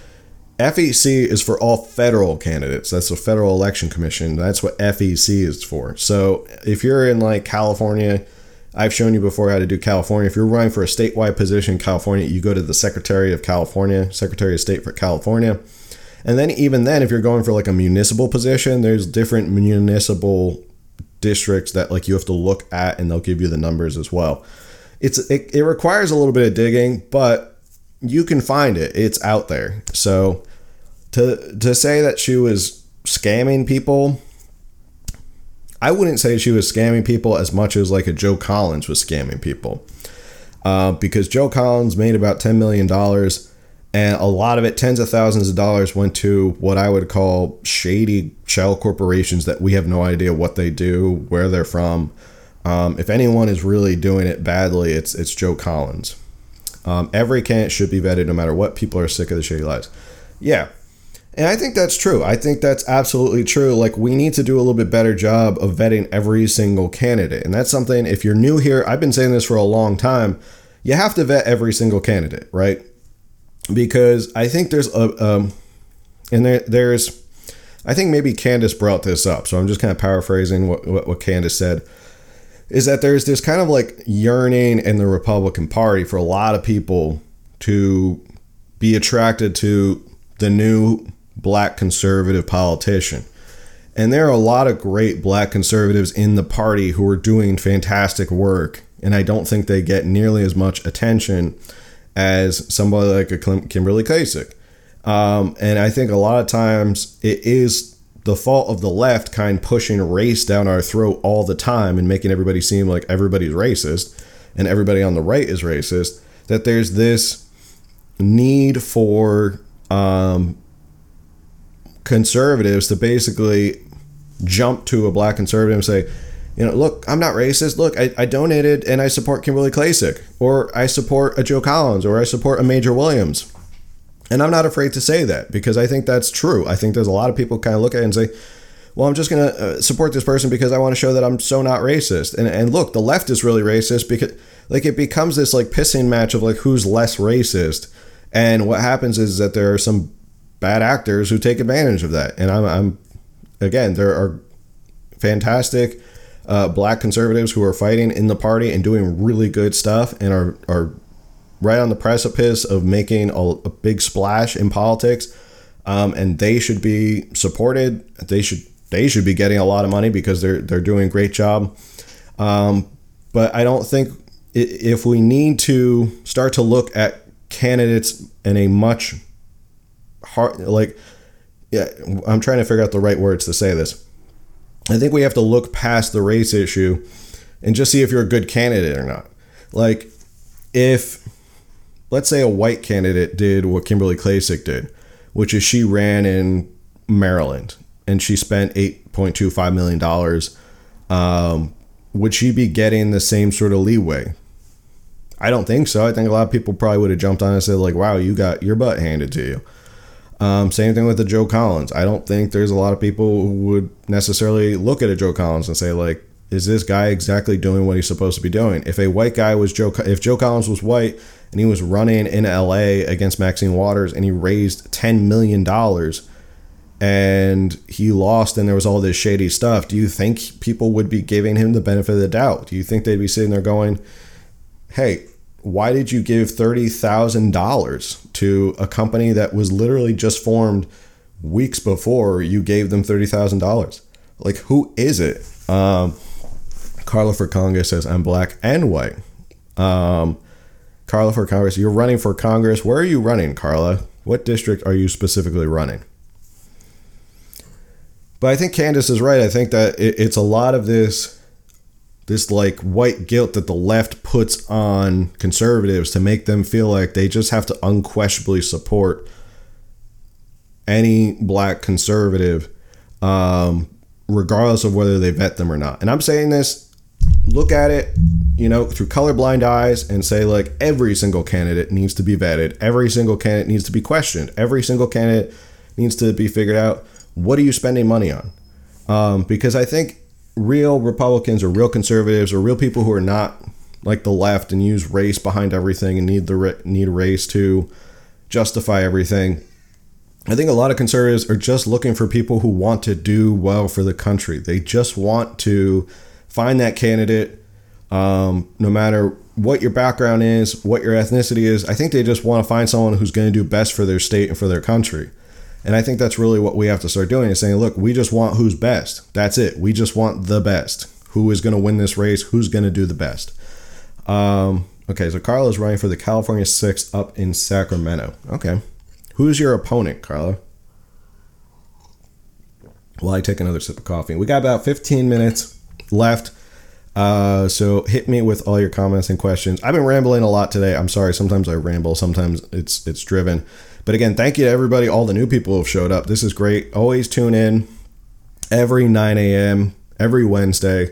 FEC is for all federal candidates. That's the Federal Election Commission. That's what FEC is for. So if you're in like California, I've shown you before how to do California. If you're running for a statewide position in California, you go to the Secretary of California, Secretary of State for California and then even then, if you're going for like a municipal position, there's different municipal districts that like you have to look at, and they'll give you the numbers as well. It's it, it requires a little bit of digging, but you can find it. It's out there. So to to say that she was scamming people, I wouldn't say she was scamming people as much as like a Joe Collins was scamming people. Uh, because Joe Collins made about $10 million and a lot of it tens of thousands of dollars went to what i would call shady shell corporations that we have no idea what they do where they're from um, if anyone is really doing it badly it's it's joe collins um, every candidate should be vetted no matter what people are sick of the shady lies yeah And I think that's true. I think that's absolutely true. Like, we need to do a little bit better job of vetting every single candidate. And that's something, if you're new here, I've been saying this for a long time. You have to vet every single candidate, right? Because I think there's a, um, and there, there's, I think maybe Candace brought this up. So I'm just kind of paraphrasing what, what, what Candace said is that there's this kind of like yearning in the Republican Party for a lot of people to be attracted to the new black conservative politician. And there are a lot of great black conservatives in the party who are doing fantastic work. And I don't think they get nearly as much attention as somebody like a Kimberly Klacik. Um, and I think a lot of times it is the fault of the left kind pushing race down our throat all the time and making everybody seem like everybody's racist and everybody on the right is racist. That there's this need for um, conservatives to basically jump to a black conservative and say, you know, look, I'm not racist. Look, I, I donated and I support Kimberly Klacik, or I support a Joe Collins, or I support a Major Williams. And I'm not afraid to say that because I think that's true. I think there's a lot of people kind of look at it and say, well, I'm just going to uh, support this person because I want to show that I'm so not racist. And, and look, the left is really racist because like it becomes this like pissing match of like who's less racist. And what happens is that there are some bad actors who take advantage of that. And I'm, I'm again, there are fantastic uh, black conservatives who are fighting in the party and doing really good stuff and are, are right on the precipice of making a, a big splash in politics. Um, and they should be supported. They should they should be getting a lot of money because they're they're doing a great job. Um, but I don't think if we need to start to look at candidates in a much hard like yeah i'm trying to figure out the right words to say this i think we have to look past the race issue and just see if you're a good candidate or not like if let's say a white candidate did what kimberly klacik did which is she ran in maryland and she spent 8.25 million dollars um, would she be getting the same sort of leeway I don't think so. I think a lot of people probably would have jumped on and said like, "Wow, you got your butt handed to you." Um, same thing with the Joe Collins. I don't think there's a lot of people who would necessarily look at a Joe Collins and say like, "Is this guy exactly doing what he's supposed to be doing?" If a white guy was Joe, if Joe Collins was white and he was running in L.A. against Maxine Waters and he raised ten million dollars and he lost and there was all this shady stuff, do you think people would be giving him the benefit of the doubt? Do you think they'd be sitting there going, "Hey, why did you give $30,000 to a company that was literally just formed weeks before you gave them $30,000? Like, who is it? Um, Carla for Congress says, I'm black and white. Um, Carla for Congress, you're running for Congress. Where are you running, Carla? What district are you specifically running? But I think Candace is right. I think that it's a lot of this this like white guilt that the left puts on conservatives to make them feel like they just have to unquestionably support any black conservative um, regardless of whether they vet them or not. And i'm saying this look at it you know through colorblind eyes and say like every single candidate needs to be vetted. Every single candidate needs to be questioned. Every single candidate needs to be figured out what are you spending money on? Um, because i think real Republicans or real conservatives or real people who are not like the left and use race behind everything and need the need race to justify everything. I think a lot of conservatives are just looking for people who want to do well for the country. They just want to find that candidate, um, no matter what your background is, what your ethnicity is. I think they just want to find someone who's going to do best for their state and for their country. And I think that's really what we have to start doing is saying, look, we just want who's best. That's it. We just want the best. Who is going to win this race? Who's going to do the best? Um, okay, so Carla is running for the California 6 up in Sacramento. Okay. Who's your opponent, Carla? While I take another sip of coffee. We got about 15 minutes left. Uh, so hit me with all your comments and questions. I've been rambling a lot today. I'm sorry. Sometimes I ramble. Sometimes it's it's driven. But again, thank you to everybody, all the new people who have showed up. This is great. Always tune in every 9 a.m. every Wednesday.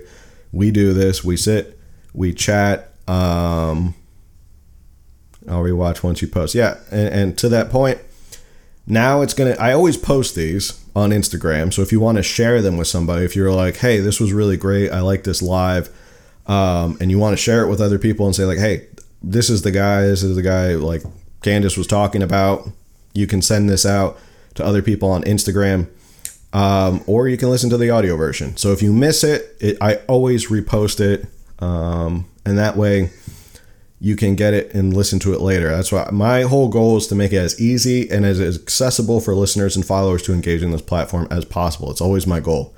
We do this. We sit, we chat. Um, I'll rewatch once you post. Yeah, and, and to that point, now it's gonna. I always post these on Instagram, so if you want to share them with somebody, if you're like, hey, this was really great, I like this live, um, and you want to share it with other people and say like, hey, this is the guy, this is the guy like Candace was talking about. You can send this out to other people on Instagram. Um, or you can listen to the audio version. So if you miss it, it I always repost it, um, and that way you can get it and listen to it later. That's why my whole goal is to make it as easy and as accessible for listeners and followers to engage in this platform as possible. It's always my goal.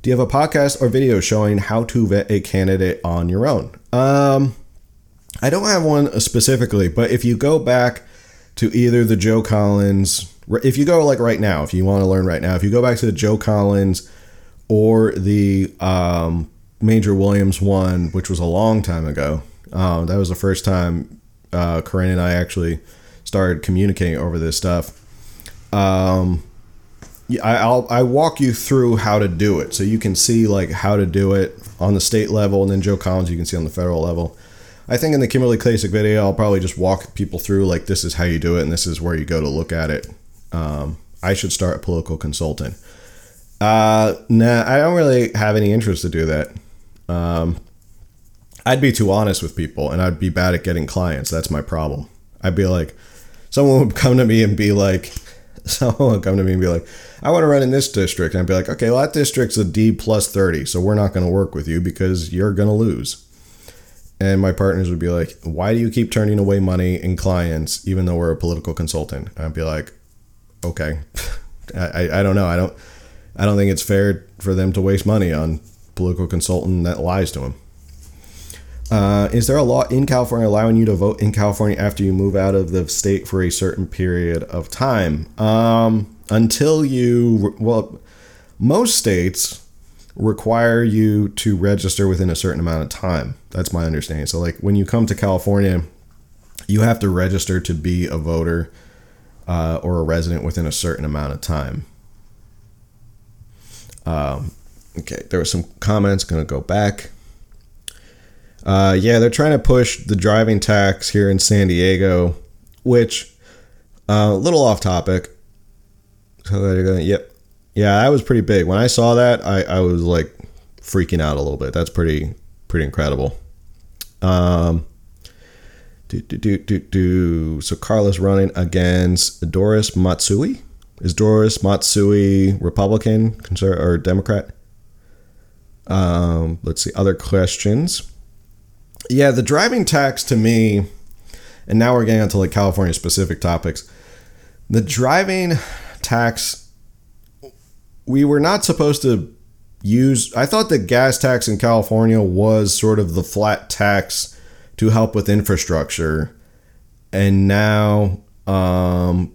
Do you have a podcast or video showing how to vet a candidate on your own? Um, I don't have one specifically, but if you go back to either the Joe Collins, if you go like right now, if you want to learn right now, if you go back to the Joe Collins or the um, Major Williams one, which was a long time ago, um, that was the first time uh, Corinne and I actually started communicating over this stuff. Um, I'll I walk you through how to do it, so you can see like how to do it on the state level, and then Joe Collins you can see on the federal level. I think in the Kimberly Klacik video, I'll probably just walk people through like this is how you do it, and this is where you go to look at it. Um, I should start a political consultant. Uh, nah, I don't really have any interest to do that. Um, I'd be too honest with people and I'd be bad at getting clients. That's my problem. I'd be like, someone would come to me and be like, someone would come to me and be like, I want to run in this district. And I'd be like, okay, well, that district's a D plus 30. So we're not going to work with you because you're going to lose. And my partners would be like, why do you keep turning away money and clients even though we're a political consultant? And I'd be like, okay, I, I don't know. I don't, I don't think it's fair for them to waste money on political consultant that lies to them. Uh, is there a law in California allowing you to vote in California after you move out of the state for a certain period of time? Um, until you, well, most states require you to register within a certain amount of time. That's my understanding. So, like when you come to California, you have to register to be a voter uh, or a resident within a certain amount of time. Um, okay, there were some comments. To go back. Uh, yeah, they're trying to push the driving tax here in San Diego, which uh, a little off topic. So they're gonna, yep, yeah, that was pretty big. When I saw that, I, I was like freaking out a little bit. That's pretty pretty incredible. Um, do do do do do. So Carla's running against Doris Matsui. Is Doris Matsui Republican, conservative, or Democrat? Um, let's see other questions yeah, the driving tax to me, and now we're getting onto like California specific topics. The driving tax, we were not supposed to use. I thought the gas tax in California was sort of the flat tax to help with infrastructure, and now, um,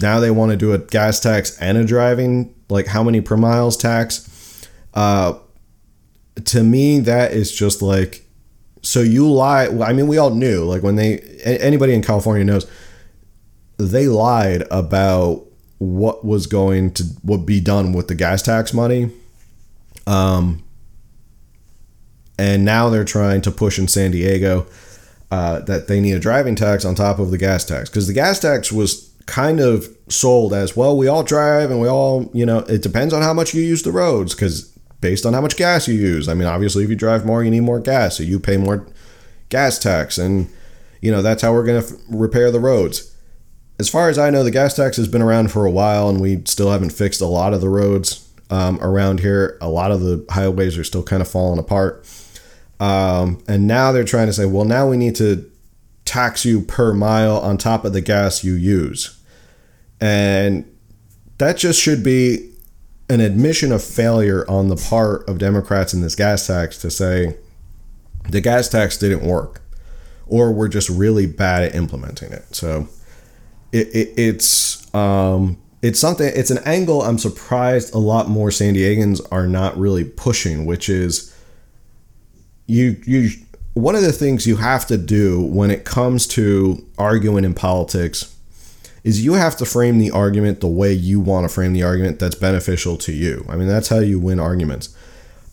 now they want to do a gas tax and a driving like how many per miles tax. Uh, to me, that is just like so you lie. I mean, we all knew. Like when they anybody in California knows, they lied about what was going to what be done with the gas tax money. Um, and now they're trying to push in San Diego uh, that they need a driving tax on top of the gas tax because the gas tax was kind of sold as well. We all drive and we all, you know, it depends on how much you use the roads because based on how much gas you use. I mean, obviously, if you drive more, you need more gas, so you pay more gas tax, and you know that's how we're going to f- repair the roads. As far as I know, the gas tax has been around for a while, and we still haven't fixed a lot of the roads um, around here. A lot of the highways are still kind of falling apart. Um, and now they're trying to say, well, now we need to tax you per mile on top of the gas you use. And that just should be an admission of failure on the part of Democrats in this gas tax to say the gas tax didn't work or we're just really bad at implementing it. So it, it, it's um, it's something it's an angle I'm surprised a lot more San Diegans are not really pushing, which is you you one of the things you have to do when it comes to arguing in politics is you have to frame the argument the way you want to frame the argument that's beneficial to you. I mean, that's how you win arguments.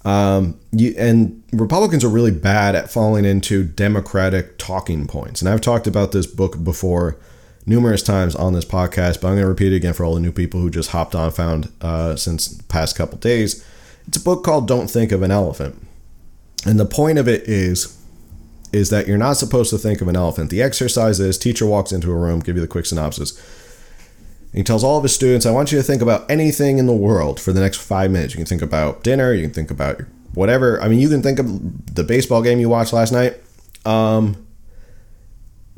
Um, you, and Republicans are really bad at falling into Democratic talking points. And I've talked about this book before. Numerous times on this podcast, but I'm going to repeat it again for all the new people who just hopped on, found uh, since the past couple days. It's a book called Don't Think of an Elephant. And the point of it is is that you're not supposed to think of an elephant. The exercise is teacher walks into a room, give you the quick synopsis. He tells all of his students, I want you to think about anything in the world for the next five minutes. You can think about dinner, you can think about whatever. I mean, you can think of the baseball game you watched last night. Um,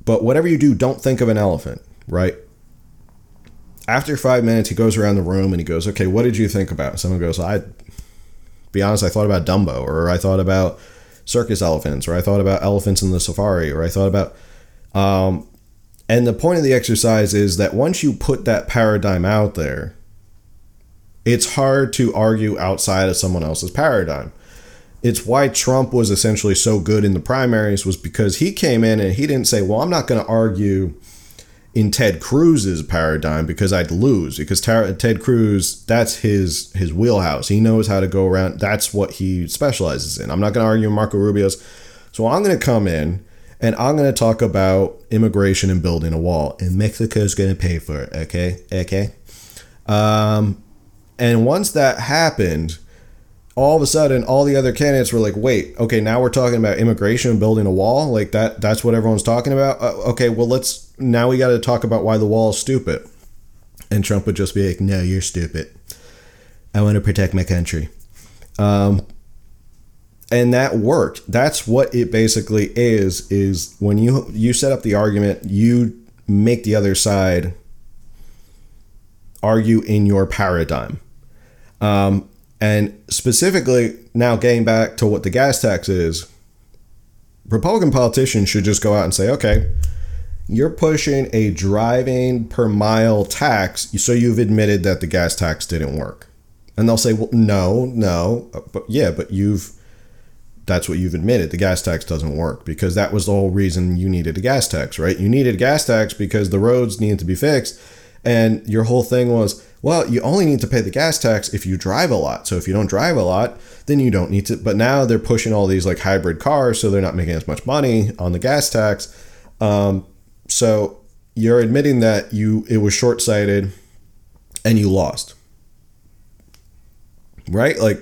but whatever you do, don't think of an elephant, right? After five minutes, he goes around the room and he goes, Okay, what did you think about? Someone goes, I, be honest, I thought about Dumbo, or I thought about circus elephants, or I thought about elephants in the safari, or I thought about. Um, and the point of the exercise is that once you put that paradigm out there, it's hard to argue outside of someone else's paradigm. It's why Trump was essentially so good in the primaries was because he came in and he didn't say, "Well, I'm not going to argue in Ted Cruz's paradigm because I'd lose because Ted Cruz that's his his wheelhouse. He knows how to go around. That's what he specializes in. I'm not going to argue Marco Rubio's. So I'm going to come in and I'm going to talk about immigration and building a wall. And Mexico's going to pay for it. Okay, okay. Um, and once that happened, all of a sudden all the other candidates were like wait okay now we're talking about immigration and building a wall? Like that that's what everyone's talking about? Uh, okay well let's now we got to talk about why the wall is stupid. And trump would just be like no you're stupid. I want to protect my country. Um, and that worked. That's what it basically is is when you you set up the argument you make the other side argue in your paradigm. Um, and specifically, now getting back to what the gas tax is, Republican politicians should just go out and say, okay, you're pushing a driving per mile tax, so you've admitted that the gas tax didn't work. And they'll say, well, no, no, but yeah, but you've, that's what you've admitted. The gas tax doesn't work because that was the whole reason you needed a gas tax, right? You needed a gas tax because the roads needed to be fixed. And your whole thing was, well, you only need to pay the gas tax if you drive a lot. So if you don't drive a lot, then you don't need to. But now they're pushing all these like hybrid cars, so they're not making as much money on the gas tax. Um, so you're admitting that you it was short sighted and you lost, right? Like,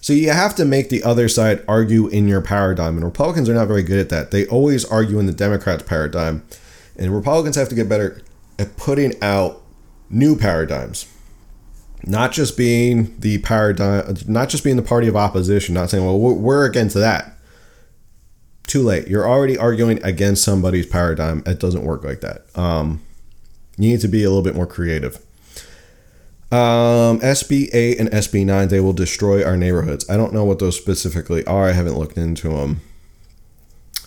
so you have to make the other side argue in your paradigm, and Republicans are not very good at that. They always argue in the Democrats' paradigm, and Republicans have to get better at putting out new paradigms. Not just being the paradigm, not just being the party of opposition, not saying, well, we're against that. Too late. You're already arguing against somebody's paradigm. It doesn't work like that. Um, you need to be a little bit more creative. Um, SB 8 and SB 9, they will destroy our neighborhoods. I don't know what those specifically are. I haven't looked into them.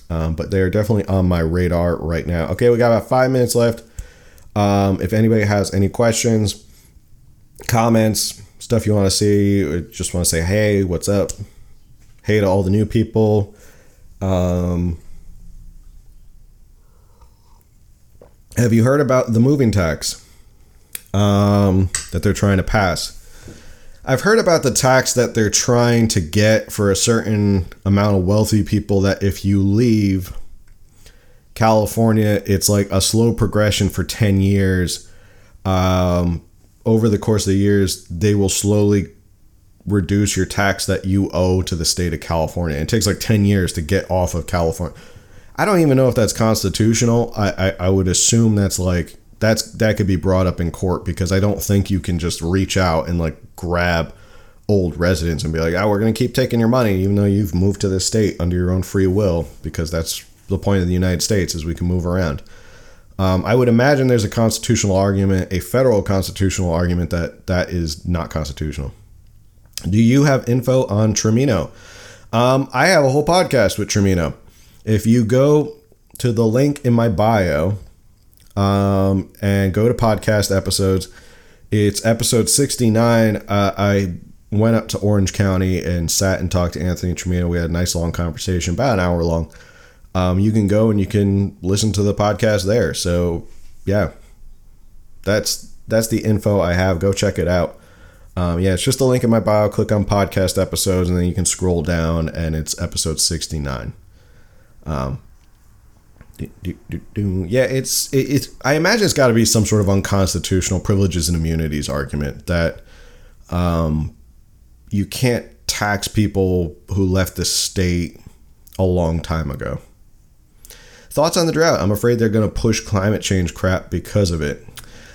Um, but they're definitely on my radar right now. Okay, we got about five minutes left. Um, if anybody has any questions, comments, stuff you want to see, or just want to say, hey, what's up? Hey to all the new people. Um, have you heard about the moving tax um, that they're trying to pass? I've heard about the tax that they're trying to get for a certain amount of wealthy people that if you leave California, it's like a slow progression for 10 years. Um, over the course of the years, they will slowly reduce your tax that you owe to the state of California. It takes like 10 years to get off of California. I don't even know if that's constitutional. I, I, I would assume that's like that's that could be brought up in court because I don't think you can just reach out and like grab old residents and be like, "Oh, we're to keep taking your money even though you've moved to this state under your own free will because that's the point of the United States is we can move around. Um, I would imagine there's a constitutional argument, a federal constitutional argument that that is not constitutional. Do you have info on Trimino? Um, I have a whole podcast with Trimino. If you go to the link in my bio um, and go to podcast episodes, it's episode 69. Uh, I went up to Orange County and sat and talked to Anthony Trimino. We had a nice long conversation, about an hour long um, you can go and you can listen to the podcast there. So yeah, that's that's the info I have. Go check it out. Um, yeah, it's just a link in my bio. Click on podcast episodes, and then you can scroll down, and it's episode sixty nine. Um, Yeah, it's it, it's. I imagine it's got to be some sort of unconstitutional privileges and immunities argument that, um, you can't tax people who left the state a long time ago. Thoughts on the drought? I'm afraid they're going to push climate change crap because of it.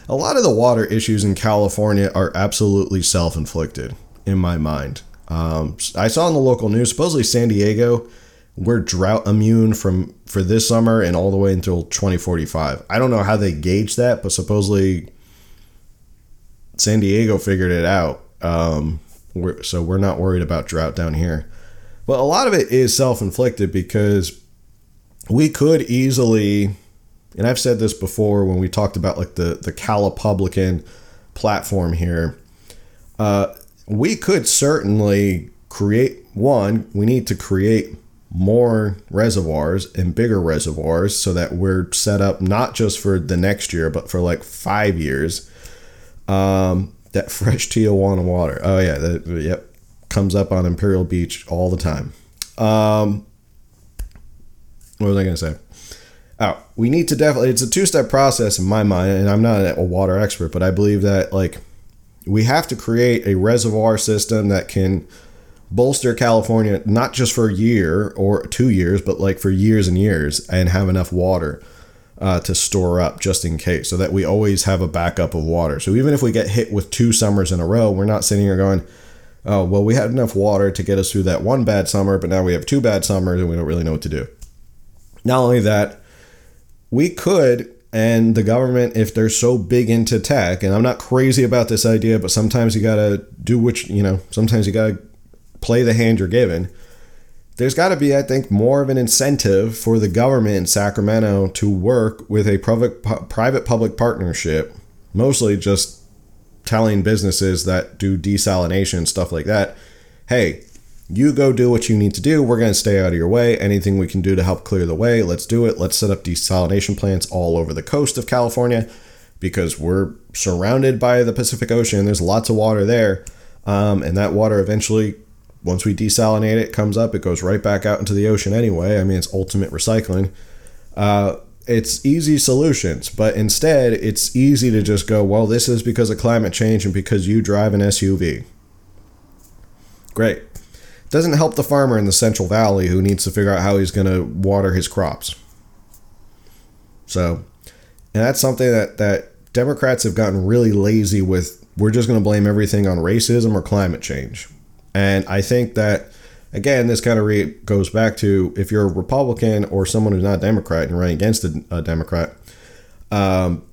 A lot of the water issues in California are absolutely self inflicted, in my mind. Um, I saw in the local news, supposedly San Diego, we're drought immune from for this summer and all the way until 2045. I don't know how they gauge that, but supposedly San Diego figured it out. Um, we're, so we're not worried about drought down here. But a lot of it is self inflicted because we could easily and I've said this before when we talked about like the the Calipublican platform here. Uh, we could certainly create one. We need to create more reservoirs and bigger reservoirs so that we're set up not just for the next year but for like five years. Um, that fresh Tijuana water. Oh yeah, that, yep, comes up on Imperial Beach all the time. Um, what was I gonna say? Oh, we need to definitely. It's a two-step process in my mind, and I'm not a water expert, but I believe that like we have to create a reservoir system that can bolster California not just for a year or two years, but like for years and years, and have enough water uh, to store up just in case, so that we always have a backup of water. So even if we get hit with two summers in a row, we're not sitting here going, "Oh, well, we had enough water to get us through that one bad summer, but now we have two bad summers and we don't really know what to do." Not only that we could and the government if they're so big into tech and i'm not crazy about this idea but sometimes you gotta do which you know sometimes you gotta play the hand you're given. There's got to be i think more of an incentive for the government in sacramento to work with a private public partnership mostly just telling businesses that do desalination stuff like that hey you go do what you need to do. We're going to stay out of your way. Anything we can do to help clear the way, let's do it. Let's set up desalination plants all over the coast of California because we're surrounded by the Pacific Ocean. There's lots of water there. Um, and that water eventually, once we desalinate it, comes up, it goes right back out into the ocean anyway. I mean, it's ultimate recycling. Uh, it's easy solutions, but instead, it's easy to just go, well, this is because of climate change and because you drive an SUV. Great doesn't help the farmer in the Central Valley who needs to figure out how he's going to water his crops. So, and that's something that that Democrats have gotten really lazy with. We're just going to blame everything on racism or climate change. And I think that again, this kind of re- goes back to if you're a Republican or someone who's not a Democrat and running against a, a Democrat, um,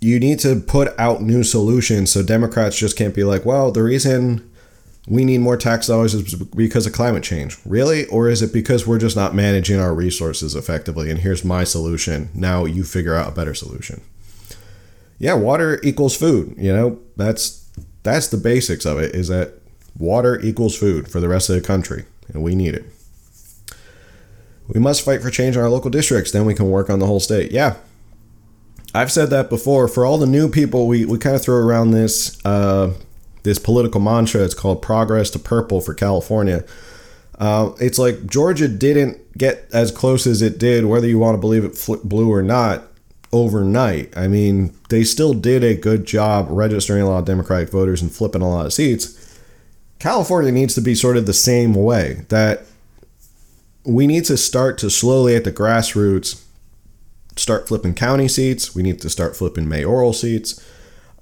you need to put out new solutions so Democrats just can't be like, well, the reason we need more tax dollars because of climate change. Really? Or is it because we're just not managing our resources effectively? And here's my solution. Now you figure out a better solution. Yeah, water equals food. You know, that's that's the basics of it is that water equals food for the rest of the country, and we need it. We must fight for change in our local districts, then we can work on the whole state. Yeah. I've said that before. For all the new people, we, we kind of throw around this uh, this political mantra. It's called Progress to Purple for California. Uh, it's like Georgia didn't get as close as it did, whether you want to believe it flipped blue or not, overnight. I mean, they still did a good job registering a lot of Democratic voters and flipping a lot of seats. California needs to be sort of the same way that we need to start to slowly at the grassroots start flipping county seats. We need to start flipping mayoral seats.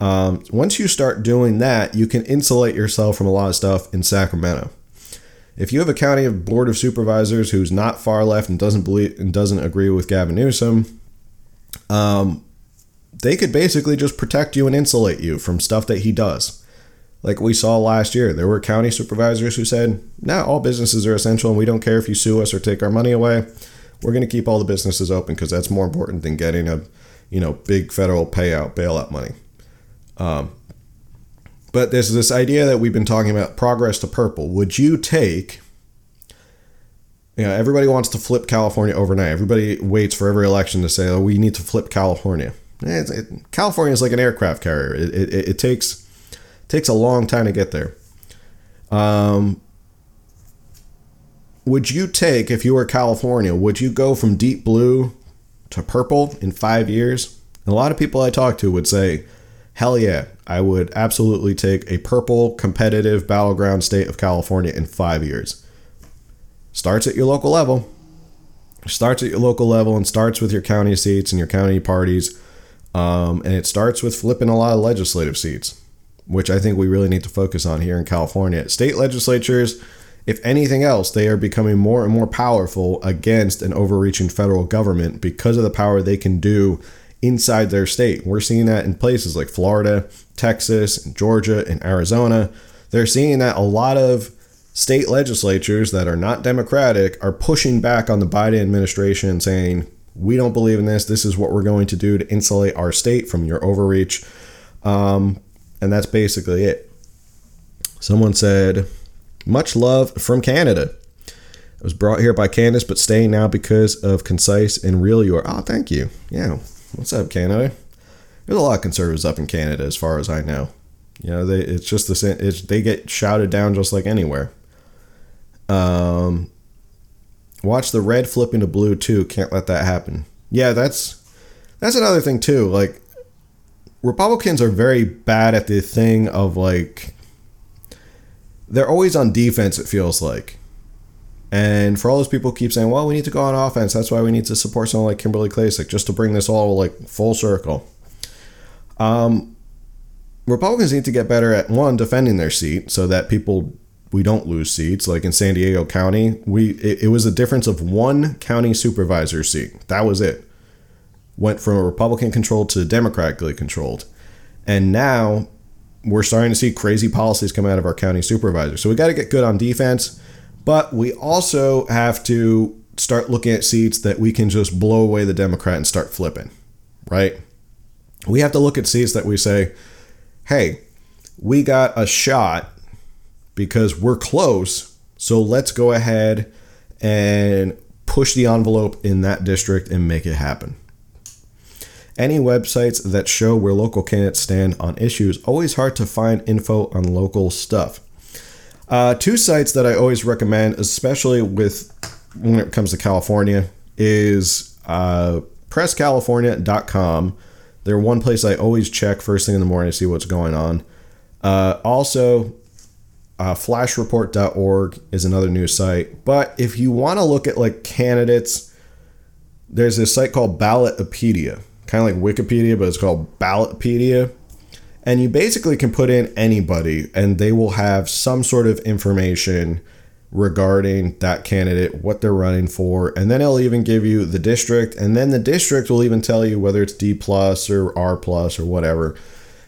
Um, once you start doing that, you can insulate yourself from a lot of stuff in Sacramento. If you have a county of board of supervisors who's not far left and doesn't believe and doesn't agree with Gavin Newsom, um, they could basically just protect you and insulate you from stuff that he does. Like we saw last year, there were county supervisors who said, "No, nah, all businesses are essential, and we don't care if you sue us or take our money away. We're going to keep all the businesses open because that's more important than getting a, you know, big federal payout bailout money." Um, but there's this idea that we've been talking about progress to purple. Would you take, you know, everybody wants to flip California overnight. Everybody waits for every election to say, oh, we need to flip California. It, California is like an aircraft carrier. It, it, it, takes takes a long time to get there. Um, would you take if you were California? Would you go from deep blue to purple in five years? And a lot of people I talk to would say, hell yeah, I would absolutely take a purple competitive battleground state of California in five years. Starts at your local level. Starts at your local level and starts with your county seats and your county parties. Um, and it starts with flipping a lot of legislative seats, which I think we really need to focus on here in California. State legislatures if anything else, they are becoming more and more powerful against an overreaching federal government because of the power they can do inside their state. We're seeing that in places like Florida, Texas, Georgia, and Arizona. They're seeing that a lot of state legislatures that are not democratic are pushing back on the Biden administration saying, we don't believe in this. This is what we're going to do to insulate our state from your overreach. Um, and that's basically it. Someone said, much love from Canada. I was brought here by Candace, but staying now because of concise and real you are. Oh, thank you. Yeah. What's up, Canada? There's a lot of conservatives up in Canada, as far as I know. You know, they, it's just the same. It's, they get shouted down just like anywhere. Um, watch the red flipping to blue too. Can't let that happen. Yeah, that's that's another thing too. Like Republicans are very bad at the thing of like they're always on defense, it feels like. And for all those people keep saying, well, we need to go on offense. That's why we need to support someone like Kimberly Klacik, just to bring this all like full circle. Um, Republicans need to get better at one defending their seat so that people we don't lose seats. Like in San Diego County, we it, it was a difference of one county supervisor seat. That was it. Went from a Republican controlled to Democratically controlled, and now we're starting to see crazy policies come out of our county supervisors. So we got to get good on defense, but we also have to start looking at seats that we can just blow away the Democrat and start flipping, right? We have to look at seats that we say, hey, we got a shot because we're close. So let's go ahead and push the envelope in that district and make it happen. Any websites that show where local candidates stand on issues, always hard to find info on local stuff. Uh, two sites that I always recommend, especially with when it comes to California, is uh, presscalifornia.com. They're one place I always check first thing in the morning to see what's going on. Uh, also, uh, flashreport.org is another news site. But if you want to look at like candidates, there's this site called Ballotopedia kind of like Wikipedia, but it's called Ballotpedia. And you basically can put in anybody, and they will have some sort of information regarding that candidate, what they're running for, and then it'll even give you the district, and then the district will even tell you whether it's D plus or R plus or whatever.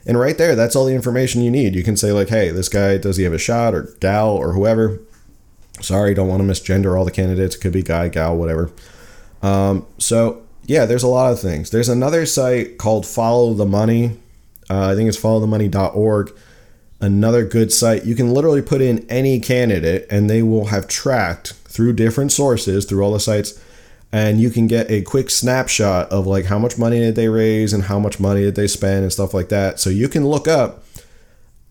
And right there, that's all the information you need. You can say like, "Hey, this guy does he have a shot or gal or whoever?" Sorry, don't want to misgender all the candidates. It could be guy, gal, whatever. Um, so yeah, there's a lot of things. There's another site called Follow the Money. Uh, I think it's followthemoney.org. Another good site. You can literally put in any candidate and they will have tracked through different sources, through all the sites, and you can get a quick snapshot of like how much money did they raise and how much money did they spend and stuff like that. So you can look up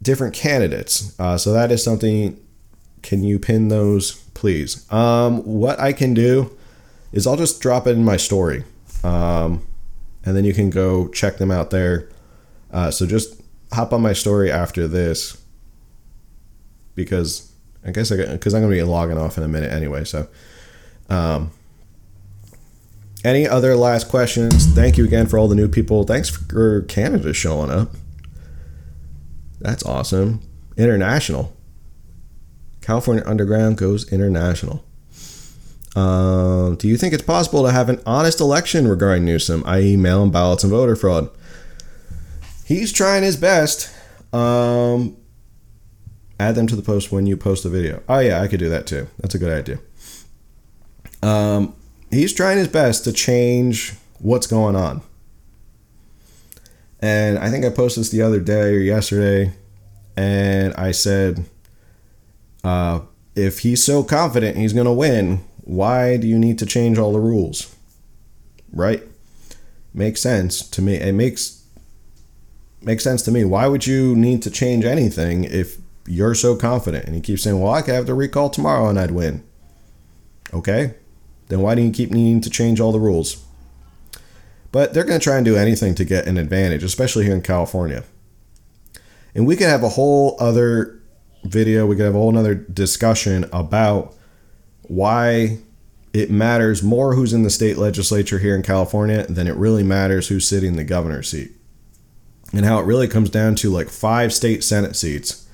different candidates. Uh, so that is something. Can you pin those, please? Um, what I can do is I'll just drop it in my story. Um, and then you can go check them out there. Uh, so just hop on my story after this because I guess I because I'm gonna be logging off in a minute anyway. So, um, any other last questions? Thank you again for all the new people. Thanks for Canada showing up. That's awesome. International. California Underground goes international. Um, do you think it's possible to have an honest election regarding Newsom, i.e., mail in ballots and voter fraud? He's trying his best. Um, add them to the post when you post the video. Oh, yeah, I could do that too. That's a good idea. Um, he's trying his best to change what's going on. And I think I posted this the other day or yesterday, and I said, uh, if he's so confident he's going to win, why do you need to change all the rules? Right? Makes sense to me. It makes makes sense to me. Why would you need to change anything if you're so confident? And he keeps saying, "Well, I could have the recall tomorrow and I'd win." Okay, then why do you keep needing to change all the rules? But they're going to try and do anything to get an advantage, especially here in California. And we could have a whole other video, we could have a whole other discussion about why it matters more who's in the state legislature here in California than it really matters who's sitting in the governor's seat. And how it really comes down to like five state Senate seats.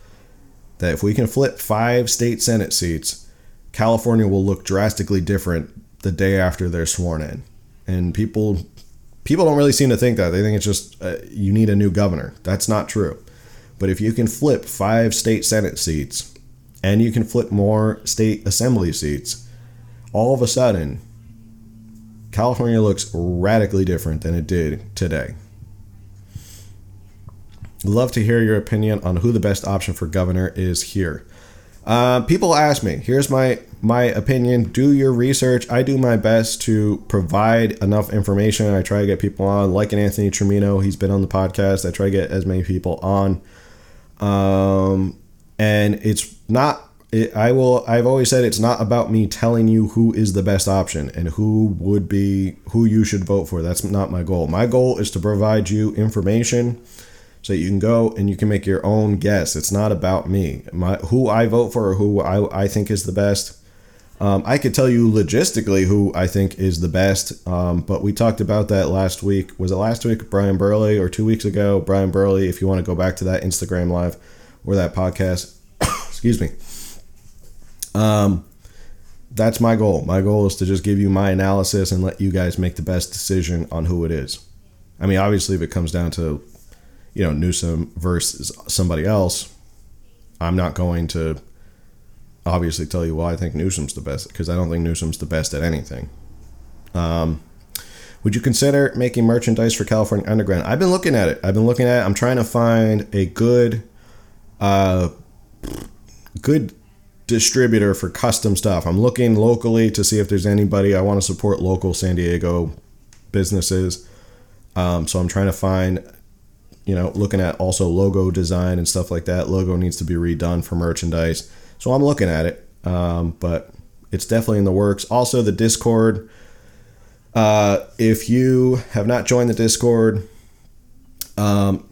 That if we can flip five state Senate seats, California will look drastically different the day after they're sworn in. And people people don't really seem to think that. They think it's just uh, you need a new governor. That's not true. But if you can flip five state Senate seats and you can flip more state assembly seats, all of a sudden, California looks radically different than it did today. Love to hear your opinion on who the best option for governor is here. Uh, people ask me. Here's my my opinion. Do your research. I do my best to provide enough information. I try to get people on, like an Anthony Trimino. He's been on the podcast. I try to get as many people on. Um, and it's not. It, I will. I've always said it's not about me telling you who is the best option and who would be who you should vote for. That's not my goal. My goal is to provide you information so you can go and you can make your own guess. It's not about me. My who I vote for or who I, I think is the best. Um, I could tell you logistically who I think is the best, um, but we talked about that last week. Was it last week, Brian Burley, or two weeks ago? Brian Burley, if you want to go back to that Instagram live or that podcast, excuse me. Um, that's my goal. My goal is to just give you my analysis and let you guys make the best decision on who it is. I mean, obviously, if it comes down to you know Newsom versus somebody else, I'm not going to obviously tell you why I think Newsom's the best because I don't think Newsom's the best at anything. Um, would you consider making merchandise for California Underground? I've been looking at it. I've been looking at it. I'm trying to find a good, uh, good distributor for custom stuff. I'm looking locally to see if there's anybody. I want to support local San Diego businesses. Um, so I'm trying to find you know, looking at also logo design and stuff like that. Logo needs to be redone for merchandise. So I'm looking at it, um, but it's definitely in the works. Also, the Discord. Uh, if you have not joined the Discord, um,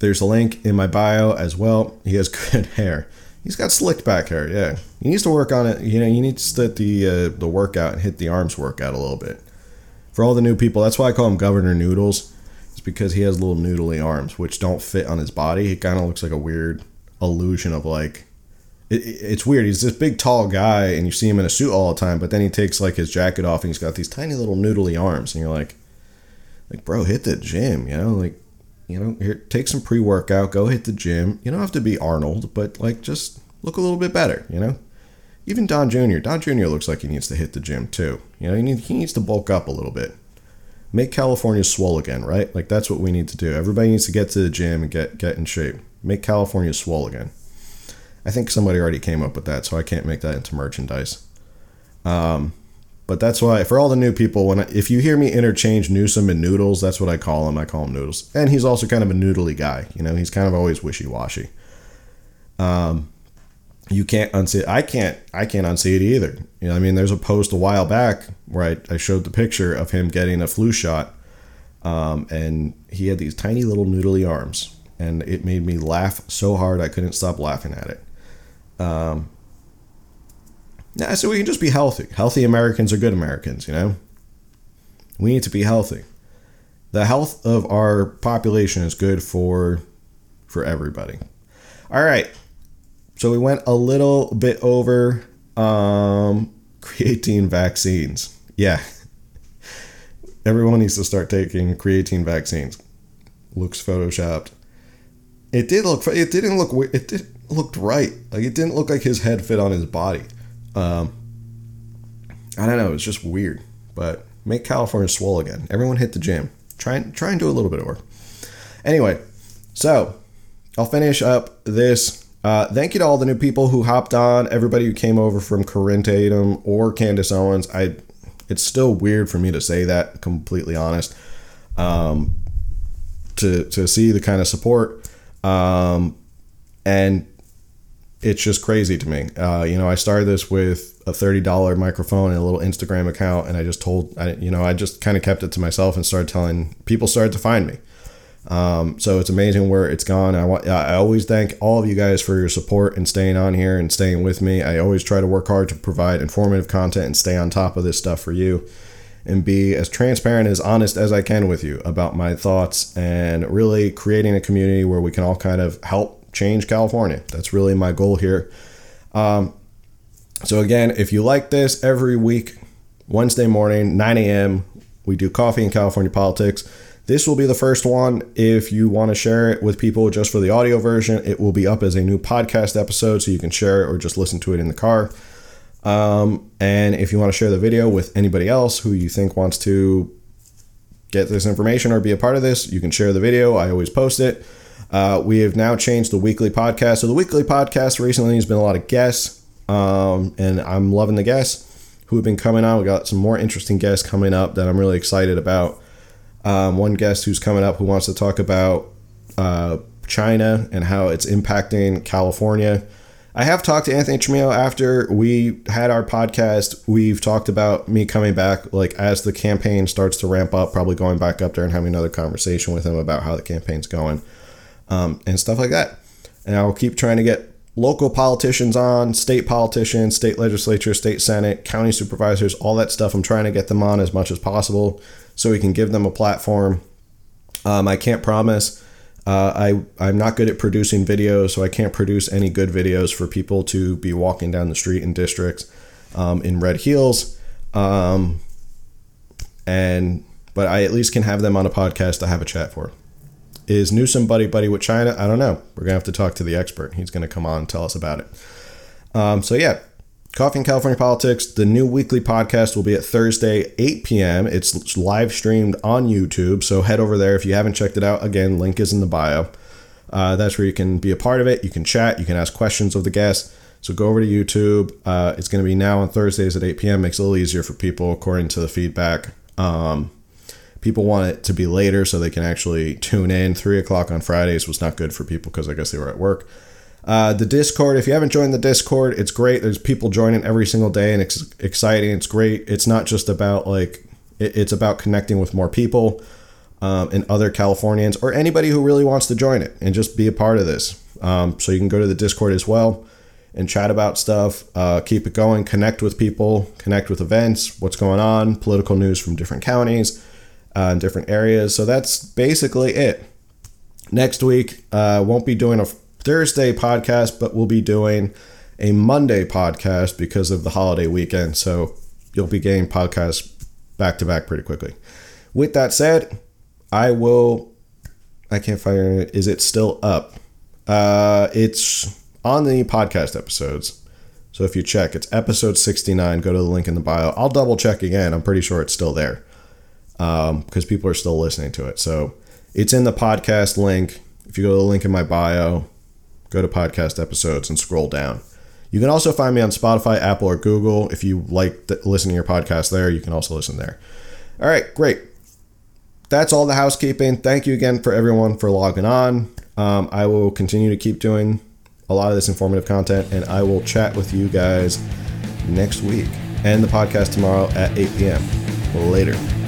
there's a link in my bio as well. He has good hair. He's got slicked back hair. Yeah, he needs to work on it. You know, he needs to the uh, the workout and hit the arms workout a little bit. For all the new people, that's why I call him Governor Noodles because he has little noodly arms which don't fit on his body. He kind of looks like a weird illusion of like it, it's weird. He's this big tall guy and you see him in a suit all the time, but then he takes like his jacket off and he's got these tiny little noodly arms and you're like like bro, hit the gym, you know? Like you know, here take some pre-workout, go hit the gym. You don't have to be Arnold, but like just look a little bit better, you know? Even Don Jr. Don Jr. looks like he needs to hit the gym too. You know, he, need, he needs to bulk up a little bit make California swell again, right? Like that's what we need to do. Everybody needs to get to the gym and get get in shape. Make California swell again. I think somebody already came up with that, so I can't make that into merchandise. Um, but that's why for all the new people, when I, if you hear me interchange Newsom and Noodles, that's what I call him. I call him Noodles, and he's also kind of a noodly guy. You know, he's kind of always wishy washy. Um, you can't unsee it. I can't I can't unsee it either. You know, I mean, there's a post a while back where I, I showed the picture of him getting a flu shot, um, and he had these tiny little noodly arms, and it made me laugh so hard I couldn't stop laughing at it. Um, yeah, so we can just be healthy. Healthy Americans are good Americans, you know. We need to be healthy. The health of our population is good for for everybody. All right, so we went a little bit over um, creatine vaccines. Yeah. Everyone needs to start taking creatine vaccines. Looks photoshopped. It did look. It didn't look. It did looked right. Like it didn't look like his head fit on his body. Um, I don't know. It's just weird. But make California swole again. Everyone hit the gym. Try and try and do a little bit of work. Anyway, so I'll finish up this uh, thank you to all the new people who hopped on, everybody who came over from Corinne Tatum or Candace Owens. I, it's still weird for me to say that, completely honest. Um, to to see the kind of support, um, and it's just crazy to me. Uh, you know, I started this with a thirty dollar microphone and a little Instagram account, and I just told, I, you know, I just kind of kept it to myself and started telling people started to find me. Um, so it's amazing where it's gone. I want, I always thank all of you guys for your support and staying on here and staying with me. I always try to work hard to provide informative content and stay on top of this stuff for you and be as transparent as honest as I can with you about my thoughts and really creating a community where we can all kind of help change California. That's really my goal here. Um, so, again, if you like this, every week, Wednesday morning, 9 a.m., we do coffee in California politics. This will be the first one. If you want to share it with people just for the audio version, it will be up as a new podcast episode so you can share it or just listen to it in the car. Um, and if you want to share the video with anybody else who you think wants to get this information or be a part of this, you can share the video. I always post it. Uh, we have now changed the weekly podcast. So the weekly podcast recently has been a lot of guests, um, and I'm loving the guests who have been coming on. We got some more interesting guests coming up that I'm really excited about. Um, one guest who's coming up who wants to talk about uh, China and how it's impacting California. I have talked to Anthony Trimino after we had our podcast. We've talked about me coming back, like as the campaign starts to ramp up, probably going back up there and having another conversation with him about how the campaign's going um, and stuff like that. And I'll keep trying to get local politicians on, state politicians, state legislature, state senate, county supervisors, all that stuff. I'm trying to get them on as much as possible so we can give them a platform. Um, I can't promise. Uh, I I'm not good at producing videos, so I can't produce any good videos for people to be walking down the street in districts um, in red heels. Um, and but I at least can have them on a podcast to have a chat for. Is Newsom buddy buddy with China? I don't know. We're gonna have to talk to the expert. He's gonna come on and tell us about it. Um, so yeah, Coffee in California Politics. The new weekly podcast will be at Thursday, 8 p.m. It's live streamed on YouTube, so head over there if you haven't checked it out. Again, link is in the bio. Uh, that's where you can be a part of it. You can chat. You can ask questions of the guests. So go over to YouTube. Uh, it's going to be now on Thursdays at 8 p.m. Makes it a little easier for people according to the feedback. Um, people want it to be later so they can actually tune in. Three o'clock on Fridays was not good for people because I guess they were at work. Uh, the Discord, if you haven't joined the Discord, it's great. There's people joining every single day and it's exciting. It's great. It's not just about like, it, it's about connecting with more people um, and other Californians or anybody who really wants to join it and just be a part of this. Um, so you can go to the Discord as well and chat about stuff, uh, keep it going, connect with people, connect with events, what's going on, political news from different counties uh, in different areas. So that's basically it. Next week, uh, won't be doing a Thursday podcast, but we'll be doing a Monday podcast because of the holiday weekend. So you'll be getting podcasts back to back pretty quickly. With that said, I will. I can't find it. Is it still up? Uh, it's on the podcast episodes. So if you check, it's episode 69. Go to the link in the bio. I'll double check again. I'm pretty sure it's still there because um, people are still listening to it. So it's in the podcast link. If you go to the link in my bio, go to podcast episodes and scroll down. You can also find me on Spotify, Apple, or Google. If you like th- listening to your podcast there, you can also listen there. All right, great. That's all the housekeeping. Thank you again for everyone for logging on. Um, I will continue to keep doing a lot of this informative content, and I will chat with you guys next week and the podcast tomorrow at 8 p.m. Later.